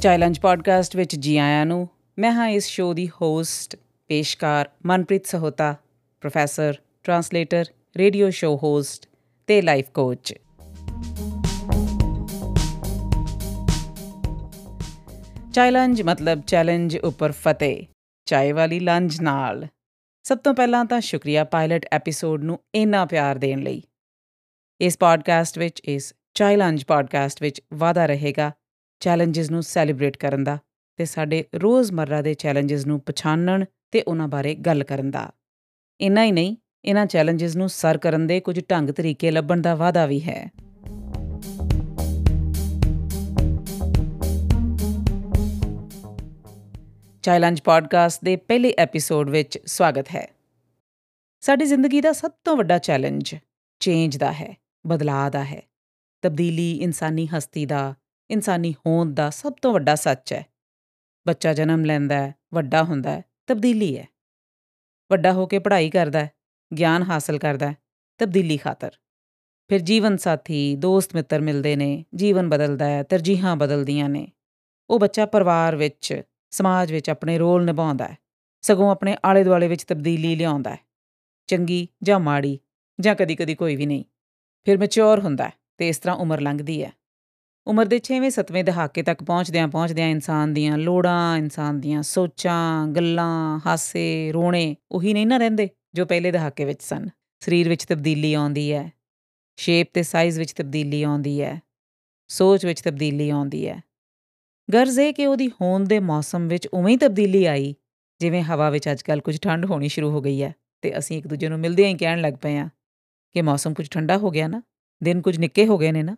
ਚਾਈਲੰਜ podcast ਵਿੱਚ ਜੀ ਆਇਆਂ ਨੂੰ, ਮੈਂ ਹਾਂ ਇਸ ਸ਼ੋਅ ਦੀ host ਪੇਸ਼ਕਾਰ Manpreet Sahota professor translator radio show host ਤੇ ਲਾਈਫ ਕੋਚ ਚਾਈਲੰਜ ਮਤਲਬ ਚੈਲੰਜ ਉੱਪਰ ਫਤਿਹ ਚਾਏ ਵਾਲੀ ਲੰਜ ਨਾਲ। ਸਭ ਤੋਂ ਪਹਿਲਾਂ ਤਾਂ ਸ਼ੁਕਰੀਆ ਪਾਇਲਟ ਐਪੀਸੋਡ ਨੂੰ ਇੰਨਾ ਪਿਆਰ ਦੇਣ ਲਈ। ਇਸ ਪੋਡਕਾਸਟ ਵਿੱਚ, ਇਸ ਚਾਈਲੰਜ ਪੋਡਕਾਸਟ ਵਿੱਚ ਵਾਦਾ ਰਹੇਗਾ। ਚੈਲੰਜਸ ਨੂੰ ਸੈਲੀਬ੍ਰੇਟ ਕਰਨ ਦਾ ਤੇ ਸਾਡੇ ਰੋਜ਼ਮਰਰਾ ਦੇ ਚੈਲੰਜਸ ਨੂੰ ਪਛਾਣਨ ਤੇ ਉਹਨਾਂ ਬਾਰੇ ਗੱਲ ਕਰਨ ਦਾ। ਇੰਨਾ ਹੀ ਨਹੀਂ, ਇਹਨਾਂ ਚੈਲੰਜਸ ਨੂੰ ਸਰ ਕਰਨ ਦੇ ਕੁਝ ਢੰਗ ਤਰੀਕੇ ਲੱਭਣ ਦਾ ਵਾਦਾ ਵੀ ਹੈ। ਚਾਈਲੰਜ ਪੋਡਕਾਸਟ ਦੇ ਪਹਿਲੇ ਐਪੀਸੋਡ ਵਿੱਚ ਸਵਾਗਤ ਹੈ। ਸਾਡੀ ਜ਼ਿੰਦਗੀ ਦਾ ਸਭ ਤੋਂ ਵੱਡਾ ਚੈਲੰਜ ਚੇਂਜ ਦਾ ਹੈ, ਬਦਲਾਅ ਦਾ ਹੈ। ਤਬਦੀਲੀ, ਇਨਸਾਨੀ ਹਸਤੀ ਦਾ ਇਨਸਾਨੀ ਹੋਂਦ ਦਾ ਸਭ ਤੋਂ ਵੱਡਾ ਸੱਚ ਹੈ। ਬੱਚਾ ਜਨਮ ਲੈਂਦਾ ਹੈ, ਵੱਡਾ ਹੁੰਦਾ ਹੈ, ਤਬਦੀਲੀ ਹੈ। ਵੱਡਾ ਹੋ ਕੇ ਪੜ੍ਹਾਈ ਕਰਦਾ ਹੈ, ਗਿਆਨ ਹਾਸਲ ਕਰਦਾ ਹੈ, ਤਬਦੀਲੀ ਖਾਤਰ। ਫਿਰ ਜੀਵਨ ਸਾਥੀ, ਦੋਸਤ ਮਿੱਤਰ ਮਿਲਦੇ ਨੇ, ਜੀਵਨ ਬਦਲਦਾ ਹੈ, ਤਰਜੀਹਾਂ ਬਦਲਦੀਆਂ ਨੇ। ਉਹ ਬੱਚਾ ਪਰਿਵਾਰ ਵਿੱਚ, ਸਮਾਜ ਵਿੱਚ ਆਪਣੇ ਰੋਲ ਨਿਭਾਉਂਦਾ ਹੈ, ਸਗੋਂ ਆਪਣੇ ਆਲੇ ਦੁਆਲੇ ਵਿੱਚ ਤਬਦੀਲੀ ਲਿਆਉਂਦਾ ਹੈ। ਚੰਗੀ ਜਾਂ ਮਾੜੀ, ਜਾਂ ਕਦੀ-ਕਦੀ ਕੋਈ ਵੀ ਨਹੀਂ। ਫਿਰ ਮੈਚੁਰ ਹੁੰਦਾ ਹੈ ਤੇ ਇਸ ਤਰ੍ਹਾਂ ਉਮਰ ਲੰਘਦੀ ਹੈ। ਉਮਰ ਦੇ 6ਵੇਂ 7ਵੇਂ ਦਹਾਕੇ ਤੱਕ ਪਹੁੰਚਦਿਆਂ ਪਹੁੰਚਦਿਆਂ ਇਨਸਾਨ ਦੀਆਂ ਲੋੜਾਂ, ਇਨਸਾਨ ਦੀਆਂ ਸੋਚਾਂ, ਗੱਲਾਂ, ਹਾਸੇ, ਰੋਣੇ ਉਹੀ ਨਹੀਂ ਨਾ ਰਹਿੰਦੇ ਜੋ ਪਹਿਲੇ ਦਹਾਕੇ ਵਿੱਚ ਸਨ। ਸਰੀਰ ਵਿੱਚ ਤਬਦੀਲੀ ਆਉਂਦੀ ਹੈ, ਸ਼ੇਪ ਤੇ ਸਾਈਜ਼ ਵਿੱਚ ਤਬਦੀਲੀ ਆਉਂਦੀ ਹੈ, ਸੋਚ ਵਿੱਚ ਤਬਦੀਲੀ ਆਉਂਦੀ ਹੈ। ਗਰਜ਼ ਹੈ ਕਿ ਉਹਦੀ ਹੋਂਦ ਦੇ ਮੌਸਮ ਵਿੱਚ ਉਵੇਂ ਹੀ ਤਬਦੀਲੀ ਆਈ, ਜਿਵੇਂ ਹਵਾ ਵਿੱਚ ਅੱਜਕੱਲ ਕੁਝ ਠੰਡ ਹੋਣੀ ਸ਼ੁਰੂ ਹੋ ਗਈ ਹੈ ਤੇ ਅਸੀਂ ਇੱਕ ਦੂਜੇ ਨੂੰ ਮਿਲਦੇ ਹੀ ਕਹਿਣ ਲੱਗ ਪਏ ਆ ਕਿ ਮੌਸਮ ਕੁਝ ਠੰਡਾ ਹੋ ਗਿਆ ਨਾ, ਦਿਨ ਕੁਝ ਨਿੱਕੇ ਹੋ ਗਏ ਨੇ ਨਾ।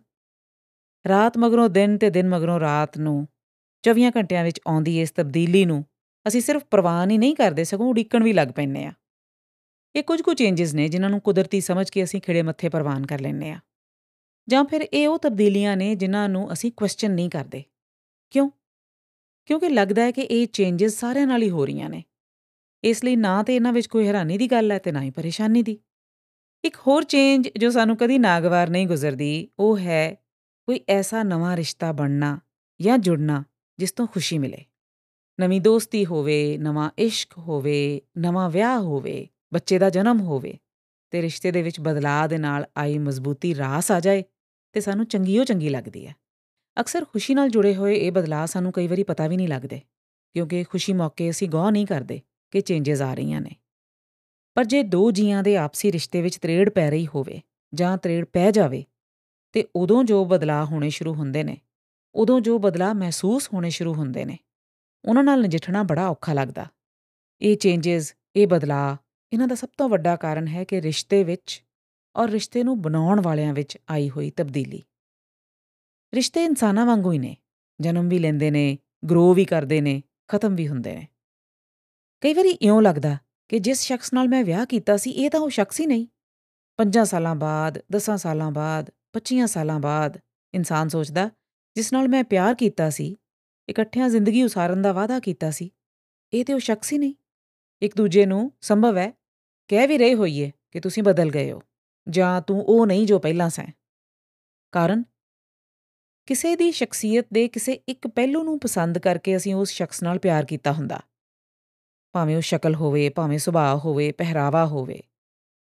ਰਾਤ ਮਗਰੋਂ ਦਿਨ ਤੇ ਦਿਨ ਮਗਰੋਂ ਰਾਤ ਨੂੰ 24 ਘੰਟਿਆਂ ਵਿੱਚ ਆਉਂਦੀ ਇਸ ਤਬਦੀਲੀ ਨੂੰ, ਅਸੀਂ ਸਿਰਫ ਪ੍ਰਵਾਨ ਹੀ ਨਹੀਂ ਕਰਦੇ, ਸਗੋਂ ਉਡੀਕਣ ਵੀ ਲੱਗ ਪੈਂਦੇ ਆ ਇਹ ਕੁਝ ਕੁ ਚੇਂਜਸ ਨੇ ਜਿਨ੍ਹਾਂ ਨੂੰ ਕੁਦਰਤੀ ਸਮਝ ਕੇ ਅਸੀਂ ਖਿੜੇ ਮੱਥੇ ਪ੍ਰਵਾਨ ਕਰ ਲੈਂਦੇ ਆ ਜਾਂ ਫਿਰ ਇਹ ਉਹ ਤਬਦੀਲੀਆਂ ਨੇ ਜਿਨ੍ਹਾਂ ਨੂੰ ਅਸੀਂ ਕੁਐਸਚਨ ਨਹੀਂ ਕਰਦੇ। ਕਿਉਂ? ਕਿਉਂਕਿ ਲੱਗਦਾ ਹੈ ਕਿ ਇਹ ਚੇਂਜਸ ਸਾਰਿਆਂ ਨਾਲ ਹੀ ਹੋ ਰਹੀਆਂ ਨੇ। ਇਸ ਲਈ ਨਾ ਤੇ ਇਹਨਾਂ ਵਿੱਚ ਕੋਈ ਹੈਰਾਨੀ ਦੀ ਗੱਲ ਹੈ ਤੇ ਨਾ ਹੀ ਪਰੇਸ਼ਾਨੀ ਦੀ। ਇੱਕ ਹੋਰ ਚੇਂਜ ਜੋ ਸਾਨੂੰ ਕਦੀ ਨਾਗਵਾਰ ਨਹੀਂ ਗੁਜ਼ਰਦੀ, ਉਹ ਹੈ ਕੋਈ ਐਸਾ ਨਵਾਂ ਰਿਸ਼ਤਾ ਬਣਨਾ ਜਾਂ ਜੁੜਨਾ ਜਿਸ ਤੋਂ ਖੁਸ਼ੀ ਮਿਲੇ। ਨਵੀਂ ਦੋਸਤੀ ਹੋਵੇ, ਨਵਾਂ ਇਸ਼ਕ ਹੋਵੇ, ਨਵਾਂ ਵਿਆਹ ਹੋਵੇ, ਬੱਚੇ ਦਾ ਜਨਮ ਹੋਵੇ, ਤੇ ਰਿਸ਼ਤੇ ਦੇ ਵਿੱਚ ਬਦਲਾਅ ਦੇ ਨਾਲ ਆਈ ਮਜ਼ਬੂਤੀ ਰਾਸ ਆ ਜਾਏ ਤੇ ਸਾਨੂੰ ਚੰਗੀਓ ਚੰਗੀ ਲੱਗਦੀ ਹੈ। ਅਕਸਰ ਖੁਸ਼ੀ ਨਾਲ ਜੁੜੇ ਹੋਏ ਇਹ ਬਦਲਾਅ ਸਾਨੂੰ ਕਈ ਵਾਰੀ ਪਤਾ ਵੀ ਨਹੀਂ ਲੱਗਦੇ, ਕਿਉਂਕਿ ਖੁਸ਼ੀ ਮੌਕੇ ਅਸੀਂ ਗੌਰ ਨਹੀਂ ਕਰਦੇ ਕਿ ਚੇਂਜਸ ਆ ਰਹੀਆਂ ਨੇ। ਪਰ ਜੇ ਦੋ ਜੀਆਂ ਦੇ ਆਪਸੀ ਰਿਸ਼ਤੇ ਵਿੱਚ ਤਰੇੜ ਪੈ ਰਹੀ ਹੋਵੇ ਜਾਂ ਤਰੇੜ ਪੈ ਜਾਵੇ ਤੇ ਉਦੋਂ ਜੋ ਬਦਲਾਅ ਹੋਣੇ ਸ਼ੁਰੂ ਹੁੰਦੇ ਨੇ, ਉਦੋਂ ਜੋ ਬਦਲਾਅ ਮਹਿਸੂਸ ਹੋਣੇ ਸ਼ੁਰੂ ਹੁੰਦੇ ਨੇ, ਉਹਨਾਂ ਨਾਲ ਨਜਿੱਠਣਾ ਬੜਾ ਔਖਾ ਲੱਗਦਾ। ਇਹ ਚੇਂਜਸ ਇਹ ਬਦਲਾਅ, ਇਹਨਾਂ ਦਾ ਸਭ ਤੋਂ ਵੱਡਾ ਕਾਰਨ ਹੈ ਕਿ ਰਿਸ਼ਤੇ ਵਿੱਚ ਔਰ ਰਿਸ਼ਤੇ ਨੂੰ ਬਣਾਉਣ ਵਾਲਿਆਂ ਵਿੱਚ ਆਈ ਹੋਈ ਤਬਦੀਲੀ। ਰਿਸ਼ਤੇ ਇਨਸਾਨਾਂ ਵਾਂਗੂ ਹੀ ਨੇ, ਜਨਮ ਵੀ ਲੈਂਦੇ ਨੇ ਗਰੋ ਵੀ ਕਰਦੇ ਨੇ, ਖਤਮ ਵੀ ਹੁੰਦੇ ਨੇ। ਕਈ ਵਾਰੀ ਇਉਂ ਲੱਗਦਾ ਕਿ ਜਿਸ ਸ਼ਖਸ ਨਾਲ ਮੈਂ ਵਿਆਹ ਕੀਤਾ ਸੀ, ਇਹ ਤਾਂ ਉਹ ਸ਼ਖਸ ਹੀ ਨਹੀਂ। 5 ਸਾਲਾਂ ਬਾਅਦ 10 ਸਾਲਾਂ ਬਾਅਦ 25 ਸਾਲਾਂ ਬਾਅਦ ਇਨਸਾਨ ਸੋਚਦਾ, ਜਿਸ ਨਾਲ ਮੈਂ ਪਿਆਰ ਕੀਤਾ ਸੀ, ਇਕੱਠਿਆਂ ਜ਼ਿੰਦਗੀ ਉਸਾਰਨ ਦਾ ਵਾਅਦਾ ਕੀਤਾ ਸੀ, ਇਹ ਤੇ ਉਹ ਸ਼ਖਸ ਹੀ ਨਹੀਂ। ਇੱਕ ਦੂਜੇ ਨੂੰ ਸੰਭਵ ਹੈ, ਕਹਿ ਵੀ ਰਹੇ ਹੋਈਏ ਕਿ ਤੁਸੀਂ ਬਦਲ ਗਏ ਹੋ, ਜਾਂ ਤੂੰ ਉਹ ਨਹੀਂ ਜੋ ਪਹਿਲਾਂ ਸੈਂ। ਕਾਰਨ? ਕਿਸੇ ਦੀ ਸ਼ਖਸੀਅਤ ਦੇ ਕਿਸੇ ਇੱਕ ਪਹਿਲੂ ਨੂੰ ਪਸੰਦ ਕਰਕੇ ਅਸੀਂ ਉਸ ਸ਼ਖਸ ਨਾਲ ਪਿਆਰ ਕੀਤਾ ਹੁੰਦਾ। ਭਾਵੇਂ ਉਹ ਸ਼ਕਲ ਹੋਵੇ, ਭਾਵੇਂ ਸੁਭਾਅ ਹੋਵੇ, ਪਹਿਰਾਵਾ ਹੋਵੇ,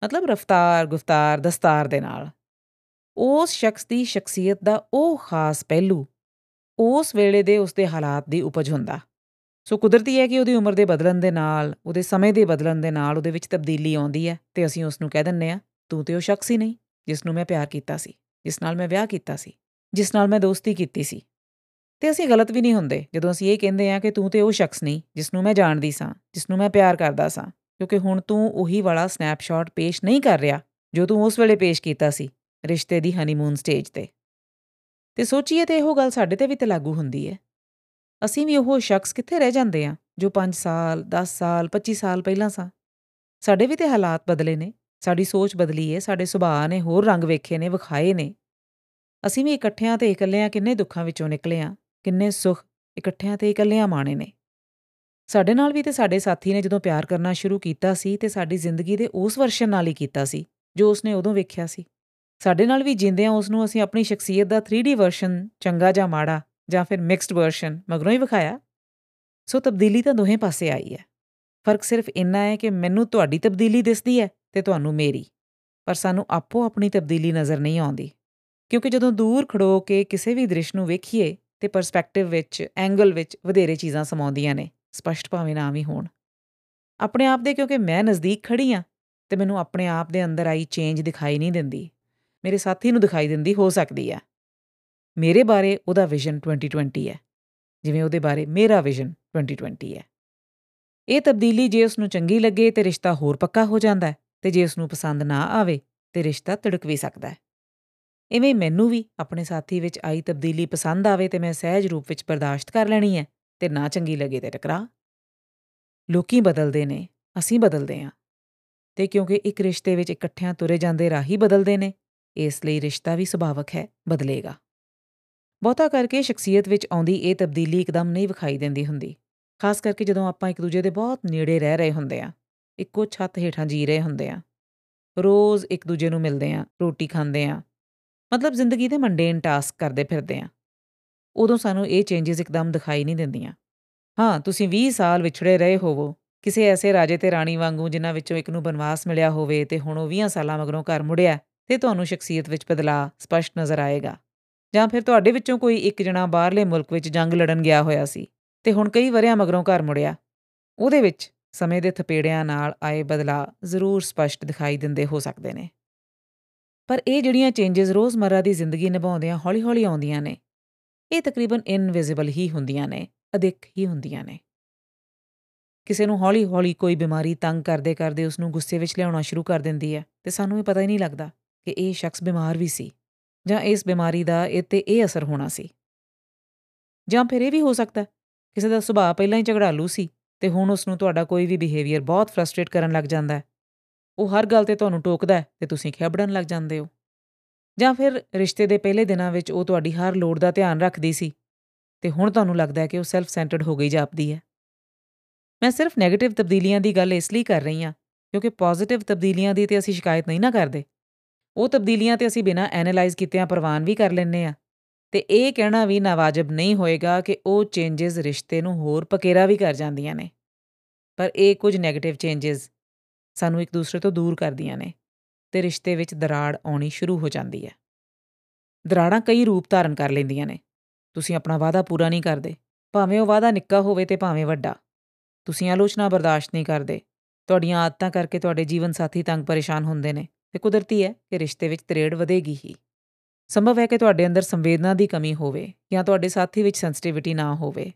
ਮਤਲਬ ਰਫਤਾਰ ਗੁਫਤਾਰ ਦਸਤਾਰ ਦੇ ਨਾਲ। ਉਸ ਸ਼ਖਸ ਦੀ ਸ਼ਖਸੀਅਤ ਦਾ ਉਹ ਖਾਸ ਪਹਿਲੂ ਉਸ ਵੇਲੇ ਦੇ ਉਸਦੇ ਹਾਲਾਤ ਦੀ ਉਪਜ ਹੁੰਦਾ। ਸੋ ਕੁਦਰਤੀ ਹੈ ਕਿ ਉਹਦੀ ਉਮਰ ਦੇ ਬਦਲਣ ਦੇ ਨਾਲ, ਉਹਦੇ ਸਮੇਂ ਦੇ ਬਦਲਣ ਦੇ ਨਾਲ ਉਹਦੇ ਵਿੱਚ ਤਬਦੀਲੀ ਆਉਂਦੀ ਹੈ ਤੇ ਅਸੀਂ ਉਸ ਨੂੰ ਕਹਿ ਦਿੰਨੇ ਆ ਤੂੰ ਤੇ ਉਹ ਸ਼ਖਸ ਹੀ ਨਹੀਂ, ਜਿਸ ਨੂੰ ਮੈਂ ਪਿਆਰ ਕੀਤਾ ਸੀ, ਜਿਸ ਨਾਲ ਮੈਂ ਵਿਆਹ ਕੀਤਾ ਸੀ, ਜਿਸ ਨਾਲ ਮੈਂ ਦੋਸਤੀ ਕੀਤੀ ਸੀ। ਤੇ ਅਸੀਂ ਗਲਤ ਵੀ ਨਹੀਂ ਹੁੰਦੇ, ਜਦੋਂ ਅਸੀਂ ਇਹ ਕਹਿੰਦੇ ਆ ਕਿ ਤੂੰ ਤੇ ਉਹ ਸ਼ਖਸ ਨਹੀਂ, ਜਿਸ ਨੂੰ ਮੈਂ ਜਾਣਦੀ ਸਾਂ, ਜਿਸ ਨੂੰ ਮੈਂ ਪਿਆਰ ਕਰਦਾ ਸਾਂ, ਕਿਉਂਕਿ ਹੁਣ ਤੂੰ ਉਹੀ ਵਾਲਾ ਸਨੈਪਸ਼ਾਟ ਪੇਸ਼ ਨਹੀਂ ਕਰ ਰਿਹਾ, ਜੋ ਤੂੰ ਉਸ ਵੇਲੇ ਪੇਸ਼ ਕੀਤਾ ਸੀ। ਰਿਸ਼ਤੇ ਦੀ ਹਨੀਮੂਨ ਸਟੇਜ ਤੇ। ਤੇ ਸੋਚੀਏ ਤੇ ਇਹੋ ਗੱਲ ਸਾਡੇ ਤੇ ਵੀ ਤੇ ਲਾਗੂ ਹੁੰਦੀ ਹੈ ਅਸੀਂ ਵੀ ਉਹ ਸ਼ਖਸ ਕਿੱਥੇ ਰਹਿ ਜਾਂਦੇ ਆ, ਜੋ 5 ਸਾਲ 10 ਸਾਲ 25 ਸਾਲ ਪਹਿਲਾਂ ਸਾਂ। ਸਾਡੇ ਵੀ ਤੇ ਹਾਲਾਤ ਬਦਲੇ ਨੇ, ਸਾਡੀ ਸੋਚ ਬਦਲੀ ਏ, ਸਾਡੇ ਸੁਭਾਅ ਨੇ ਹੋਰ ਰੰਗ ਵੇਖੇ ਨੇ, ਵਿਖਾਏ ਨੇ। ਅਸੀਂ ਵੀ ਇਕੱਠਿਆਂ ਤੇ ਇਕੱਲਿਆਂ ਕਿੰਨੇ ਦੁੱਖਾਂ ਵਿੱਚੋਂ ਨਿਕਲੇ ਆ, ਕਿੰਨੇ ਸੁੱਖ, ਇਕੱਠਿਆਂ ਤੇ ਇਕੱਲਿਆਂ ਮਾਣੇ ਨੇ। ਸਾਡੇ ਨਾਲ ਵੀ ਤੇ ਸਾਡੇ ਸਾਥੀ ਨੇ ਜਦੋਂ ਪਿਆਰ ਕਰਨਾ ਸ਼ੁਰੂ ਕੀਤਾ ਸੀ ਤੇ ਸਾਡੀ ਜ਼ਿੰਦਗੀ ਦੇ ਉਸ ਵਰਸ਼ਨ ਨਾਲ ਹੀ ਕੀਤਾ ਸੀ, ਜੋ ਉਸਨੇ ਉਦੋਂ ਵੇਖਿਆ ਸੀ। ਸਾਡੇ ਨਾਲ ਵੀ ਜਿੰਦਿਆਂ ਉਸ ਨੂੰ ਅਸੀਂ ਆਪਣੀ ਸ਼ਖਸੀਅਤ ਦਾ 3D ਵਰਸ਼ਨ ਚੰਗਾ ਜਾਂ ਮਾੜਾ ਜਾਂ ਫਿਰ ਮਿਕਸਡ ਵਰਸ਼ਨ ਮਗਰੋਂ ਹੀ ਵਿਖਾਇਆ। ਸੋ ਤਬਦੀਲੀ ਤਾਂ ਦੋਹੇ ਪਾਸੇ ਆਈ ਹੈ। ਫ਼ਰਕ ਸਿਰਫ ਇੰਨਾ ਹੈ ਕਿ ਮੈਨੂੰ ਤੁਹਾਡੀ ਤਬਦੀਲੀ ਦਿਸਦੀ ਹੈ ਤੇ ਤੁਹਾਨੂੰ ਮੇਰੀ। ਪਰ ਸਾਨੂੰ ਆਪੋ ਆਪਣੀ ਤਬਦੀਲੀ ਨਜ਼ਰ ਨਹੀਂ ਆਉਂਦੀ। ਕਿਉਂਕਿ ਜਦੋਂ ਦੂਰ ਖੜੋ ਕੇ ਕਿਸੇ ਵੀ ਦ੍ਰਿਸ਼ ਨੂੰ ਵੇਖੀਏ ਤੇ ਪਰਸਪੈਕਟਿਵ ਵਿੱਚ ਐਂਗਲ ਵਿੱਚ ਵਧੇਰੇ ਚੀਜ਼ਾਂ ਸਮਾਉਂਦੀਆਂ ਨੇ, ਸਪਸ਼ਟ ਭਾਵੇਂ ਨਾ ਵੀ ਹੋਣ। ਆਪਣੇ ਆਪ ਦੇ ਕਿਉਂਕਿ ਮੈਂ ਨਜ਼ਦੀਕ ਖੜੀ ਆ ਤੇ ਮੈਨੂੰ ਆਪਣੇ ਆਪ ਦੇ ਅੰਦਰ ਆਈ ਚੇਂਜ ਦਿਖਾਈ ਨਹੀਂ ਦਿੰਦੀ। ਮੇਰੇ ਸਾਥੀ ਨੂੰ ਦਿਖਾਈ ਦਿੰਦੀ, ਹੋ ਸਕਦੀ ਆ ਮੇਰੇ ਬਾਰੇ ਉਹਦਾ ਵਿਜ਼ਨ 2020 ਹੈ। ਜਿਵੇਂ ਉਹਦੇ ਬਾਰੇ ਮੇਰਾ ਵਿਜ਼ਨ 2020 ਹੈ। ਇਹ ਤਬਦੀਲੀ ਜੇ ਉਸ ਨੂੰ ਚੰਗੀ ਲੱਗੇ ਤੇ ਰਿਸ਼ਤਾ ਹੋਰ ਪੱਕਾ ਹੋ ਜਾਂਦਾ ਹੈ ਤੇ ਜੇ ਉਸ ਨੂੰ ਪਸੰਦ ਨਾ ਆਵੇ ਤੇ ਰਿਸ਼ਤਾ ਤੜਕ ਵੀ ਸਕਦਾ ਹੈ। ਇਵੇਂ ਮੈਨੂੰ ਵੀ ਆਪਣੇ ਸਾਥੀ ਵਿੱਚ ਆਈ ਤਬਦੀਲੀ ਪਸੰਦ ਆਵੇ ਤੇ ਮੈਂ ਸਹਿਜ ਰੂਪ ਵਿੱਚ ਬਰਦਾਸ਼ਤ ਕਰ ਲੈਣੀ ਹੈ ਤੇ ਨਾ ਚੰਗੀ ਲੱਗੇ ਤੇ ਟਕਰਾ ਲੋਕੀ ਬਦਲਦੇ ਨੇ, ਅਸੀਂ ਬਦਲਦੇ ਹਾਂ। ਤੇ ਕਿਉਂਕਿ ਇੱਕ ਰਿਸ਼ਤੇ ਵਿੱਚ ਇਕੱਠਿਆਂ ਤੁਰੇ ਜਾਂਦੇ ਰਾਹੀ ਬਦਲਦੇ ਨੇ ਇਸ ਲਈ ਰਿਸ਼ਤਾ ਵੀ ਸੁਭਾਵਕ ਹੈ, ਬਦਲੇਗਾ। ਬਹੁਤਾ ਕਰਕੇ ਸ਼ਖਸੀਅਤ ਵਿੱਚ ਆਉਂਦੀ ਇਹ ਤਬਦੀਲੀ ਇੱਕਦਮ ਨਹੀਂ ਵਿਖਾਈ ਦਿੰਦੀ ਹੁੰਦੀ, ਖਾਸ ਕਰਕੇ ਜਦੋਂ ਆਪਾਂ ਇੱਕ ਦੂਜੇ ਦੇ ਬਹੁਤ ਨੇੜੇ ਰਹਿ ਰਹੇ ਹੁੰਦੇ ਆ ਇੱਕੋ ਛੱਤ ਹੇਠਾਂ ਜੀ ਰਹੇ ਹੁੰਦੇ ਆ ਰੋਜ਼ ਇੱਕ ਦੂਜੇ ਨੂੰ ਮਿਲਦੇ ਆ ਰੋਟੀ ਖਾਂਦੇ ਆ ਮਤਲਬ ਜ਼ਿੰਦਗੀ ਦੇ ਮੰਡੇਨ ਟਾਸਕ ਕਰਦੇ ਫਿਰਦੇ ਆ ਉਦੋਂ ਸਾਨੂੰ ਇਹ ਚੇਂਜਸ ਇੱਕਦਮ ਦਿਖਾਈ ਨਹੀਂ ਦਿੰਦੀਆਂ। ਹਾਂ, ਤੁਸੀਂ 20 ਸਾਲ ਵਿਛੜੇ ਰਹੇ ਹੋਵੋ, ਕਿਸੇ ਐਸੇ ਰਾਜੇ ਤੇ ਰਾਣੀ ਵਾਂਗੂ ਜਿਨ੍ਹਾਂ ਵਿੱਚੋਂ ਇੱਕ ਨੂੰ ਬਨਵਾਸ ਮਿਲਿਆ ਹੋਵੇ ਤੇ ਹੁਣ ਉਹ 20 ਸਾਲਾਂ ਮਗਰੋਂ ਘਰ ਮੁੜਿਆ ਤੇ ਤੁਹਾਨੂੰ ਸ਼ਖਸੀਅਤ ਵਿੱਚ ਬਦਲਾਅ ਸਪਸ਼ਟ ਨਜ਼ਰ ਆਏਗਾ। ਜਾਂ ਫਿਰ ਤੁਹਾਡੇ ਵਿੱਚੋਂ ਕੋਈ ਇੱਕ ਜਣਾ ਬਾਹਰਲੇ ਮੁਲਕ ਵਿੱਚ ਜੰਗ ਲੜਨ ਗਿਆ ਹੋਇਆ ਸੀ ਤੇ ਹੁਣ ਕਈ ਵਰਿਆਂ ਮਗਰੋਂ ਘਰ ਮੁੜਿਆ। ਉਹਦੇ ਵਿੱਚ ਸਮੇਂ ਦੇ ਥਪੇੜਿਆਂ ਨਾਲ ਆਏ ਬਦਲਾਅ ਜ਼ਰੂਰ ਸਪਸ਼ਟ ਦਿਖਾਈ ਦਿੰਦੇ ਹੋ ਸਕਦੇ ਨੇ। ਪਰ ਇਹ ਜਿਹੜੀਆਂ ਚੇਂਜਸ ਰੋਜ਼ਮਰਰਾ ਦੀ ਜ਼ਿੰਦਗੀ ਨਿਭਾਉਂਦਿਆਂ ਹੌਲੀ-ਹੌਲੀ ਆਉਂਦੀਆਂ ਨੇ, ਇਹ ਤਕਰੀਬਨ ਇਨਵਿਜ਼ੀਬਲ ਹੀ ਹੁੰਦੀਆਂ ਨੇ, ਅਦਿੱਖ ਹੀ ਹੁੰਦੀਆਂ ਨੇ। ਕਿਸੇ ਨੂੰ ਹੌਲੀ-ਹੌਲੀ ਕੋਈ ਬਿਮਾਰੀ ਤੰਗ ਕਰਦੇ ਕਰਦੇ ਉਸ ਨੂੰ ਗੁੱਸੇ ਵਿੱਚ ਲਿਆਉਣਾ ਸ਼ੁਰੂ ਕਰ ਦਿੰਦੀ ਹੈ ਤੇ ਸਾਨੂੰ ਇਹ ਪਤਾ ਹੀ ਨਹੀਂ ਲੱਗਦਾ। ਕਿ ਇਹ ਸ਼ਖਸ ਬਿਮਾਰ ਵੀ ਸੀ ਜਾਂ ਇਸ ਬਿਮਾਰੀ ਦਾ ਇਹ ਤੇ ਇਹ ਅਸਰ ਹੋਣਾ ਸੀ। ਜਾਂ ਫਿਰ ਇਹ ਵੀ ਹੋ ਸਕਦਾ ਕਿਸੇ ਦਾ ਸੁਭਾਅ ਪਹਿਲਾਂ ਹੀ ਝਗੜਾਲੂ ਸੀ ਤੇ ਹੁਣ ਉਸ ਨੂੰ ਤੁਹਾਡਾ ਕੋਈ ਵੀ ਬਿਹੇਵੀਅਰ ਬਹੁਤ ਫਰਸਟ੍ਰੇਟ ਕਰਨ ਲੱਗ ਜਾਂਦਾ ਹੈ। ਉਹ ਹਰ ਗੱਲ ਤੇ ਤੁਹਾਨੂੰ ਟੋਕਦਾ ਹੈ ਤੇ ਤੁਸੀਂ ਖਿਆਬੜਨ ਲੱਗ ਜਾਂਦੇ ਹੋ। ਜਾਂ ਫਿਰ ਰਿਸ਼ਤੇ ਦੇ ਪਹਿਲੇ ਦਿਨਾਂ ਵਿੱਚ ਉਹ ਤੁਹਾਡੀ ਹਰ ਲੋੜ ਦਾ ਧਿਆਨ ਰੱਖਦੀ ਸੀ ਤੇ ਹੁਣ ਤੁਹਾਨੂੰ ਲੱਗਦਾ ਹੈ ਕਿ ਉਹ ਸੈਲਫ ਸੈਂਟਰਡ ਹੋ ਗਈ ਜਾਪਦੀ ਹੈ। ਮੈਂ ਸਿਰਫ 네ਗੇਟਿਵ ਤਬਦੀਲੀਆਂ ਦੀ ਗੱਲ ਇਸ ਲਈ ਕਰ ਰਹੀ ਹਾਂ ਕਿਉਂਕਿ ਪੋਜ਼ਿਟਿਵ ਤਬਦੀਲੀਆਂ ਦੀ ਤੇ ਅਸੀਂ ਸ਼ਿਕਾਇਤ ਨਹੀਂ ਨਾ ਕਰਦੇ। ਉਹ ਤਬਦੀਲੀਆਂ ਤੇ ਅਸੀਂ ਬਿਨਾਂ ਐਨਾਲਾਈਜ਼ ਕੀਤਿਆਂ ਪ੍ਰਵਾਨ ਵੀ ਕਰ ਲੈਂਦੇ ਆ। ਤੇ ਇਹ ਕਹਿਣਾ ਵੀ ਨਾਵਾਜਬ ਨਹੀਂ ਹੋਏਗਾ ਕਿ ਉਹ ਚੇਂਜਸ ਰਿਸ਼ਤੇ ਨੂੰ ਹੋਰ ਪਕੇਰਾ ਵੀ ਕਰ ਜਾਂਦੀਆਂ ਨੇ। ਪਰ ਇਹ ਕੁਝ 네ਗੇਟਿਵ ਚੇਂਜਸ ਸਾਨੂੰ ਇੱਕ ਦੂਸਰੇ ਤੋਂ ਦੂਰ ਕਰਦੀਆਂ ਨੇ ਤੇ ਰਿਸ਼ਤੇ ਵਿੱਚ ਦਰਾੜ ਆਉਣੀ ਸ਼ੁਰੂ ਹੋ ਜਾਂਦੀ ਹੈ। ਦਰਾੜਾਂ ਕਈ ਰੂਪ ਧਾਰਨ ਕਰ ਲੈਂਦੀਆਂ ਨੇ। ਤੁਸੀਂ ਆਪਣਾ ਵਾਅਦਾ ਪੂਰਾ ਨਹੀਂ ਕਰਦੇ। ਭਾਵੇਂ ਉਹ ਵਾਅਦਾ ਨਿੱਕਾ ਹੋਵੇ ਤੇ ਭਾਵੇਂ ਵੱਡਾ। ਤੁਸੀਂ ਆਲੋਚਨਾ ਬਰਦਾਸ਼ਤ ਨਹੀਂ ਕਰਦੇ। ਤੁਹਾਡੀਆਂ ਆਦਤਾਂ ਕਰਕੇ ਤੁਹਾਡੇ ਜੀਵਨ ਸਾਥੀ ਤੰਗ ਪਰੇਸ਼ਾਨ ਹੁੰਦੇ ਨੇ। ਤੇ ਕੁਦਰਤੀ ਹੈ ਕਿ ਰਿਸ਼ਤੇ ਵਿੱਚ ਤਰੇੜ ਵਧੇਗੀ ਹੀ। ਸੰਭਵ ਹੈ ਕਿ ਤੁਹਾਡੇ ਅੰਦਰ ਸੰਵੇਦਨਾ ਦੀ ਕਮੀ ਹੋਵੇ ਜਾਂ ਤੁਹਾਡੇ ਸਾਥੀ ਵਿੱਚ ਸੈਂਸਿਟੀਵਿਟੀ ਨਾ ਹੋਵੇ।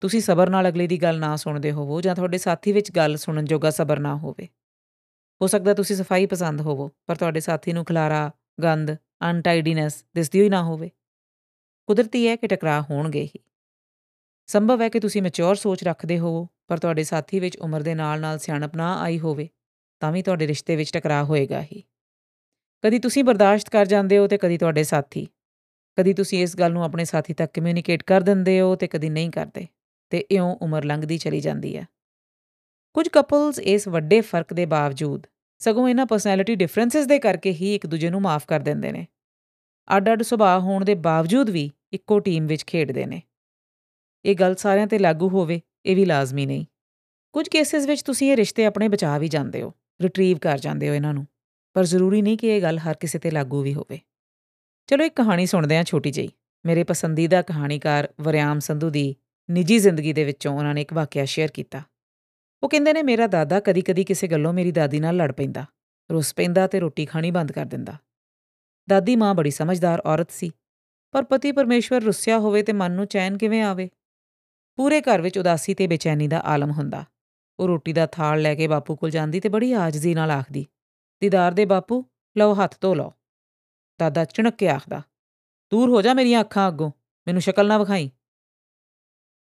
ਤੁਸੀਂ ਸਬਰ ਨਾਲ ਅਗਲੇ ਦੀ ਗੱਲ ਨਾ ਸੁਣਦੇ ਹੋਵੋ ਜਾਂ ਤੁਹਾਡੇ ਸਾਥੀ ਵਿੱਚ ਗੱਲ ਸੁਣਨ ਜੋਗਾ ਸਬਰ ਨਾ ਹੋਵੇ। ਹੋ ਸਕਦਾ ਤੁਸੀਂ ਸਫ਼ਾਈ ਪਸੰਦ ਹੋਵੋ, ਪਰ ਤੁਹਾਡੇ ਸਾਥੀ ਨੂੰ ਖਲਾਰਾ, ਗੰਦ ਅਨਟਾਈਡੀਨੈਸ ਦਿਸਦੀ ਹੋਈ ਨਾ ਹੋਵੇ। ਕੁਦਰਤੀ ਹੈ ਕਿ ਟਕਰਾਅ ਹੋਣਗੇ ਹੀ। ਸੰਭਵ ਹੈ ਕਿ ਤੁਸੀਂ ਮੈਚੁਰ ਸੋਚ ਰੱਖਦੇ ਹੋਵੋ, ਪਰ ਤੁਹਾਡੇ ਸਾਥੀ ਵਿੱਚ ਉਮਰ ਦੇ ਨਾਲ-ਨਾਲ ਸਿਆਣਪ ਨਾ ਆਈ ਹੋਵੇ, ਤਾਂ ਵੀ ਤੁਹਾਡੇ ਰਿਸ਼ਤੇ ਵਿੱਚ ਟਕਰਾਅ ਹੋਏਗਾ ਹੀ। ਕਦੀ ਤੁਸੀਂ ਬਰਦਾਸ਼ਤ ਕਰ ਜਾਂਦੇ ਹੋ ਤੇ ਕਦੀ ਤੁਹਾਡੇ ਸਾਥੀ। ਕਦੀ ਤੁਸੀਂ ਇਸ ਗੱਲ ਨੂੰ ਆਪਣੇ ਸਾਥੀ ਤੱਕ ਕਮਿਊਨੀਕੇਟ ਕਰ ਦਿੰਦੇ ਹੋ ਤੇ ਕਦੀ ਨਹੀਂ ਕਰਦੇ। ਤੇ ਇਉਂ ਉਮਰ ਲੰਘਦੀ ਚਲੀ ਜਾਂਦੀ ਹੈ। ਕੁਝ ਕਪਲਸ ਇਸ ਵੱਡੇ ਫ਼ਰਕ ਦੇ ਬਾਵਜੂਦ ਸਗੋਂ ਇਹਨਾਂ ਪਰਸਨੈਲਿਟੀ ਡਿਫਰੈਂਸਸ ਦੇ ਕਰਕੇ ਹੀ ਇੱਕ ਦੂਜੇ ਨੂੰ ਮਾਫ ਕਰ ਦਿੰਦੇ ਨੇ। ਅੱਡ-ਅੱਡ ਸੁਭਾਅ ਹੋਣ ਦੇ ਬਾਵਜੂਦ ਵੀ ਇੱਕੋ ਟੀਮ ਵਿੱਚ ਖੇਡਦੇ ਨੇ। ਇਹ ਗੱਲ ਸਾਰਿਆਂ ਤੇ ਲਾਗੂ ਹੋਵੇ, ਇਹ ਵੀ ਲਾਜ਼ਮੀ ਨਹੀਂ। ਕੁਝ ਕੇਸਿਸ ਵਿੱਚ ਤੁਸੀਂ ਇਹ ਰਿਸ਼ਤੇ ਆਪਣੇ ਬਚਾ ਵੀ ਜਾਂਦੇ ਹੋ ਰਿਟਰੀਵ ਕਰ ਜਾਂਦੇ ਹੋ ਇਹਨਾਂ ਨੂੰ। ਪਰ ਜ਼ਰੂਰੀ ਨਹੀਂ ਕਿ ਇਹ ਗੱਲ ਹਰ ਕਿਸੇ ਤੇ ਲਾਗੂ ਵੀ ਹੋਵੇ। ਚਲੋ ਇੱਕ ਕਹਾਣੀ ਸੁਣਦੇ ਹਾਂ ਛੋਟੀ ਜਿਹੀ। ਮੇਰੇ ਪਸੰਦੀਦਾ ਕਹਾਣੀਕਾਰ ਵਰਿਆਮ ਸੰਧੂ ਦੀ ਨਿੱਜੀ ਜ਼ਿੰਦਗੀ ਦੇ ਵਿੱਚੋਂ ਉਹਨਾਂ ਨੇ ਇੱਕ ਵਾਕਿਆ ਸ਼ੇਅਰ ਕੀਤਾ। ਉਹ ਕਹਿੰਦੇ ਨੇ, ਮੇਰਾ ਦਾਦਾ ਕਦੀ-ਕਦੀ ਕਿਸੇ ਗੱਲੋਂ ਮੇਰੀ ਦਾਦੀ ਨਾਲ ਲੜ ਪੈਂਦਾ। ਰੁੱਸ ਪੈਂਦਾ ਤੇ ਰੋਟੀ ਖਾਣੀ ਬੰਦ ਕਰ ਦਿੰਦਾ। ਦਾਦੀ ਮਾਂ ਬੜੀ ਸਮਝਦਾਰ ਔਰਤ ਸੀ, ਪਰ ਪਤੀ ਪਰਮੇਸ਼ਵਰ ਰੁੱਸਿਆ ਹੋਵੇ ਤੇ ਮਨ ਨੂੰ ਚੈਨ ਕਿਵੇਂ ਆਵੇ? ਪੂਰੇ ਘਰ ਵਿੱਚ ਉਦਾਸੀ ਤੇ ਬੇਚੈਨੀ ਦਾ ਆਲਮ ਹੁੰਦਾ। ਉਹ ਰੋਟੀ ਦਾ ਥਾਲ ਲੈ ਕੇ ਬਾਪੂ ਕੋਲ ਜਾਂਦੀ ਤੇ ਬੜੀ ਆਜਜ਼ੀ ਨਾਲ ਆਖਦੀ ਦੀਦਾਰ ਦੇ ਬਾਪੂ, ਲਓ ਹੱਥ ਧੋ ਲਓ। ਦਾਦਾ ਚਿਣਕ ਕੇ ਆਖਦਾ, ਦੂਰ ਹੋ ਜਾ ਮੇਰੀਆਂ ਅੱਖਾਂ ਅੱਗੋਂ, ਮੈਨੂੰ ਸ਼ਕਲ ਨਾ ਵਿਖਾਈ।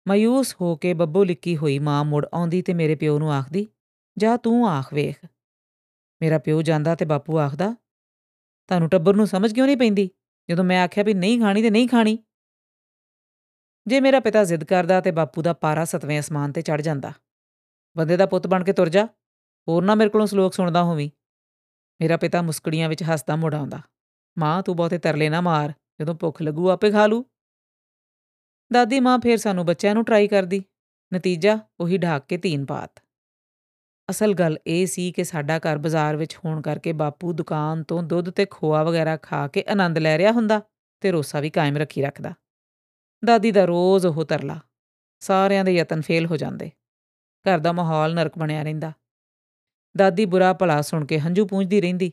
ਮਾਯੂਸ ਹੋ ਕੇ ਬੱਬੋ ਲਿੱਕੀ ਹੋਈ ਮਾਂ ਮੁੜ ਆਉਂਦੀ ਤੇ ਮੇਰੇ ਪਿਓ ਨੂੰ ਆਖਦੀ, ਜਾ ਤੂੰ ਆਖ ਵੇਖ। ਮੇਰਾ ਪਿਓ ਜਾਂਦਾ ਤੇ ਬਾਪੂ ਆਖਦਾ, ਤੁਹਾਨੂੰ ਟੱਬਰ ਨੂੰ ਸਮਝ ਕਿਉਂ ਨਹੀਂ ਪੈਂਦੀ? ਜਦੋਂ ਮੈਂ ਆਖਿਆ ਵੀ ਨਹੀਂ ਖਾਣੀ ਤੇ ਨਹੀਂ ਖਾਣੀ। ਜੇ ਮੇਰਾ ਪਿਤਾ ਜ਼ਿੱਦ ਕਰਦਾ ਤੇ ਬਾਪੂ ਦਾ ਪਾਰਾ ਸਤਵੇਂ ਅਸਮਾਨ ਤੇ ਚੜ ਜਾਂਦਾ, ਬੰਦੇ ਦਾ ਪੁੱਤ ਬਣ ਕੇ ਤੁਰ ਜਾ, ਹੋਰ ਨਾ ਮੇਰੇ ਕੋਲੋਂ ਸ਼ਲੋਕ ਸੁਣਦਾ ਹੋਵੀਂ। ਮੇਰਾ ਪਿਤਾ ਮੁਸਕੜੀਆਂ ਵਿੱਚ ਹੱਸਦਾ ਮੁੜ ਆਉਂਦਾ। ਮਾਂ, ਤੂੰ ਬਹੁਤੇ ਤਰਲੇ ਨਾ ਮਾਰ, ਜਦੋਂ ਭੁੱਖ ਲੱਗੂ ਆਪੇ ਖਾ ਲੂ ਦਾਦੀ ਮਾਂ ਫੇਰ ਸਾਨੂੰ ਬੱਚਿਆਂ ਨੂੰ ਟਰਾਈ ਕਰਦੀ। ਨਤੀਜਾ, ਉਹੀ ਢਾਕ ਕੇ ਤੀਨ ਪਾਤ ਅਸਲ ਗੱਲ ਇਹ ਸੀ ਕਿ ਸਾਡਾ ਘਰ ਬਾਜ਼ਾਰ ਵਿੱਚ ਹੋਣ ਕਰਕੇ ਬਾਪੂ ਦੁਕਾਨ ਤੋਂ ਦੁੱਧ ਤੇ ਖੋਆ ਵਗੈਰਾ ਖਾ ਕੇ ਆਨੰਦ ਲੈ ਰਿਹਾ ਹੁੰਦਾ ਤੇ ਰੋਸਾ ਵੀ ਕਾਇਮ ਰੱਖੀ ਰੱਖਦਾ। ਦਾਦੀ ਦਾ ਰੋਜ਼ ਉਹ ਤਰਲਾ। ਸਾਰਿਆਂ ਦੇ ਯਤਨ ਫੇਲ ਹੋ ਜਾਂਦੇ। ਘਰ ਦਾ ਮਾਹੌਲ ਨਰਕ ਬਣਿਆ ਰਹਿੰਦਾ। ਦਾਦੀ ਬੁਰਾ ਭਲਾ ਸੁਣ ਕੇ ਹੰਝੂ ਪੂੰਝਦੀ ਰਹਿੰਦੀ।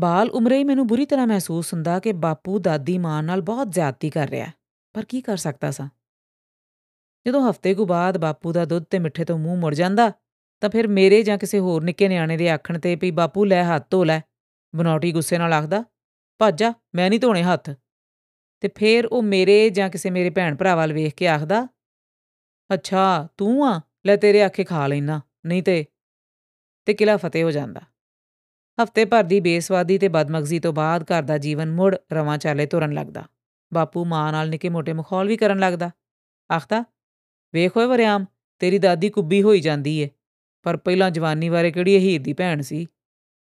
ਬਾਲ ਉਮਰੇ ਹੀ ਮੈਨੂੰ ਬੁਰੀ ਤਰ੍ਹਾਂ ਮਹਿਸੂਸ ਹੁੰਦਾ ਕਿ ਬਾਪੂ ਦਾਦੀ ਮਾਂ ਨਾਲ ਬਹੁਤ ਜ਼ਿਆਦਤੀ ਕਰ ਰਿਹਾ ਪਰ ਕੀ ਕਰ ਸਕਦਾ ਸਾਂ? ਜਦੋਂ ਹਫ਼ਤੇ ਕੁ ਬਾਅਦ ਬਾਪੂ ਦਾ ਦੁੱਧ ਤੇ ਮਿੱਠੇ ਤੋਂ ਮੂੰਹ ਮੁੜ ਜਾਂਦਾ, ਤਾਂ ਫਿਰ ਮੇਰੇ ਜਾਂ ਕਿਸੇ ਹੋਰ ਨਿੱਕੇ ਨਿਆਣੇ ਦੇ ਆਖਣ ਤੇ ਵੀ ਬਾਪੂ ਲੈ ਹੱਥ ਧੋ ਲੈ, ਬਨੌਟੀ ਗੁੱਸੇ ਨਾਲ ਆਖਦਾ, ਭੱਜ ਜਾ, ਮੈਂ ਨਹੀਂ ਧੋਣੇ ਹੱਥ। ਤੇ ਫਿਰ ਉਹ ਮੇਰੇ ਜਾਂ ਕਿਸੇ ਮੇਰੇ ਭੈਣ ਭਰਾ ਵੱਲ ਵੇਖ ਕੇ ਆਖਦਾ, ਅੱਛਾ, ਤੂੰ ਆ, ਲੈ ਤੇਰੇ ਆਖੇ ਖਾ ਲੈਣਾ ਨਹੀਂ ਤੇ ਤੇ ਕਿਲਾ ਫਤਿਹ ਹੋ ਜਾਂਦਾ। ਹਫ਼ਤੇ ਭਰ ਦੀ ਬੇਸਵਾਦੀ ਤੇ ਬਦਮਗਜ਼ੀ ਤੋਂ ਬਾਅਦ ਘਰ ਦਾ ਜੀਵਨ ਮੁੜ ਰਵਾਂ ਚਾਲੇ ਤੁਰਨ ਲੱਗਦਾ। ਬਾਪੂ ਮਾਂ ਨਾਲ ਨਿੱਕੇ ਮੋਟੇ ਮਖੌਲ ਵੀ ਕਰਨ ਲੱਗਦਾ। ਆਖਦਾ, ਵੇਖ ਓਏ ਵਰਿਆਮ, ਤੇਰੀ ਦਾਦੀ ਕੁੱਬੀ ਹੋਈ ਜਾਂਦੀ ਏ, ਪਰ ਪਹਿਲਾਂ ਜਵਾਨੀ ਬਾਰੇ ਕਿਹੜੀ ਹੀਰ ਦੀ ਭੈਣ ਸੀ?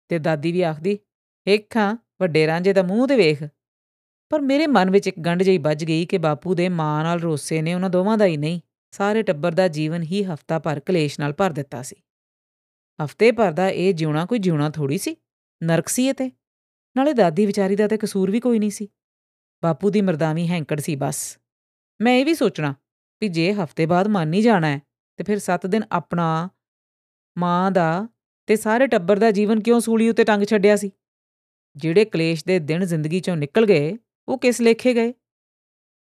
ਤੇ ਦਾਦੀ ਵੀ ਆਖਦੀ ਏਖਾਂ ਵੱਡੇ ਰਾਂਝੇ ਦਾ ਮੂੰਹ ਤੇ ਵੇਖ। ਪਰ ਮੇਰੇ ਮਨ ਵਿੱਚ ਇੱਕ ਗੰਢ ਜਿਹੀ ਵੱਜ ਗਈ ਕਿ ਬਾਪੂ ਦੇ ਮਾਂ ਨਾਲ ਰੋਸੇ ਨੇ ਉਹਨਾਂ ਦੋਵਾਂ ਦਾ ਹੀ ਨਹੀਂ, ਸਾਰੇ ਟੱਬਰ ਦਾ ਜੀਵਨ ਹੀ ਹਫਤਾ ਭਰ ਕਲੇਸ਼ ਨਾਲ ਭਰ ਦਿੱਤਾ ਸੀ। ਹਫ਼ਤੇ ਭਰ ਦਾ ਇਹ ਜਿਉਣਾ ਕੋਈ ਜਿਉਣਾ ਥੋੜੀ ਸੀ। ਨਰਕ ਸੀ ਇਹ ਤੇ। ਨਾਲੇ ਦਾਦੀ ਵਿਚਾਰੀ ਦਾ ਤੇ ਕਸੂਰ ਵੀ ਕੋਈ ਨਹੀਂ ਸੀ। ਬਾਪੂ ਦੀ ਮਰਦਾਵੀ ਹੈਂਕੜ ਸੀ ਬਸ। ਮੈਂ ਇਹ ਵੀ ਸੋਚਣਾ ਵੀ ਜੇ ਹਫ਼ਤੇ ਬਾਅਦ ਮੰਨ ਹੀ ਜਾਣਾ ਹੈ, ਤੇ ਫਿਰ 7 ਦਿਨ ਆਪਣਾ, ਮਾਂ ਦਾ ਤੇ ਸਾਰੇ ਟੱਬਰ ਦਾ ਜੀਵਨ ਕਿਉਂ ਸੂਲੀ ਉੱਤੇ ਟੰਗ ਛੱਡਿਆ ਸੀ? ਜਿਹੜੇ ਕਲੇਸ਼ ਦੇ ਦਿਨ ਜ਼ਿੰਦਗੀ ਚੋਂ ਨਿਕਲ ਗਏ, ਉਹ ਕਿਸ ਲੇਖੇ ਗਏ?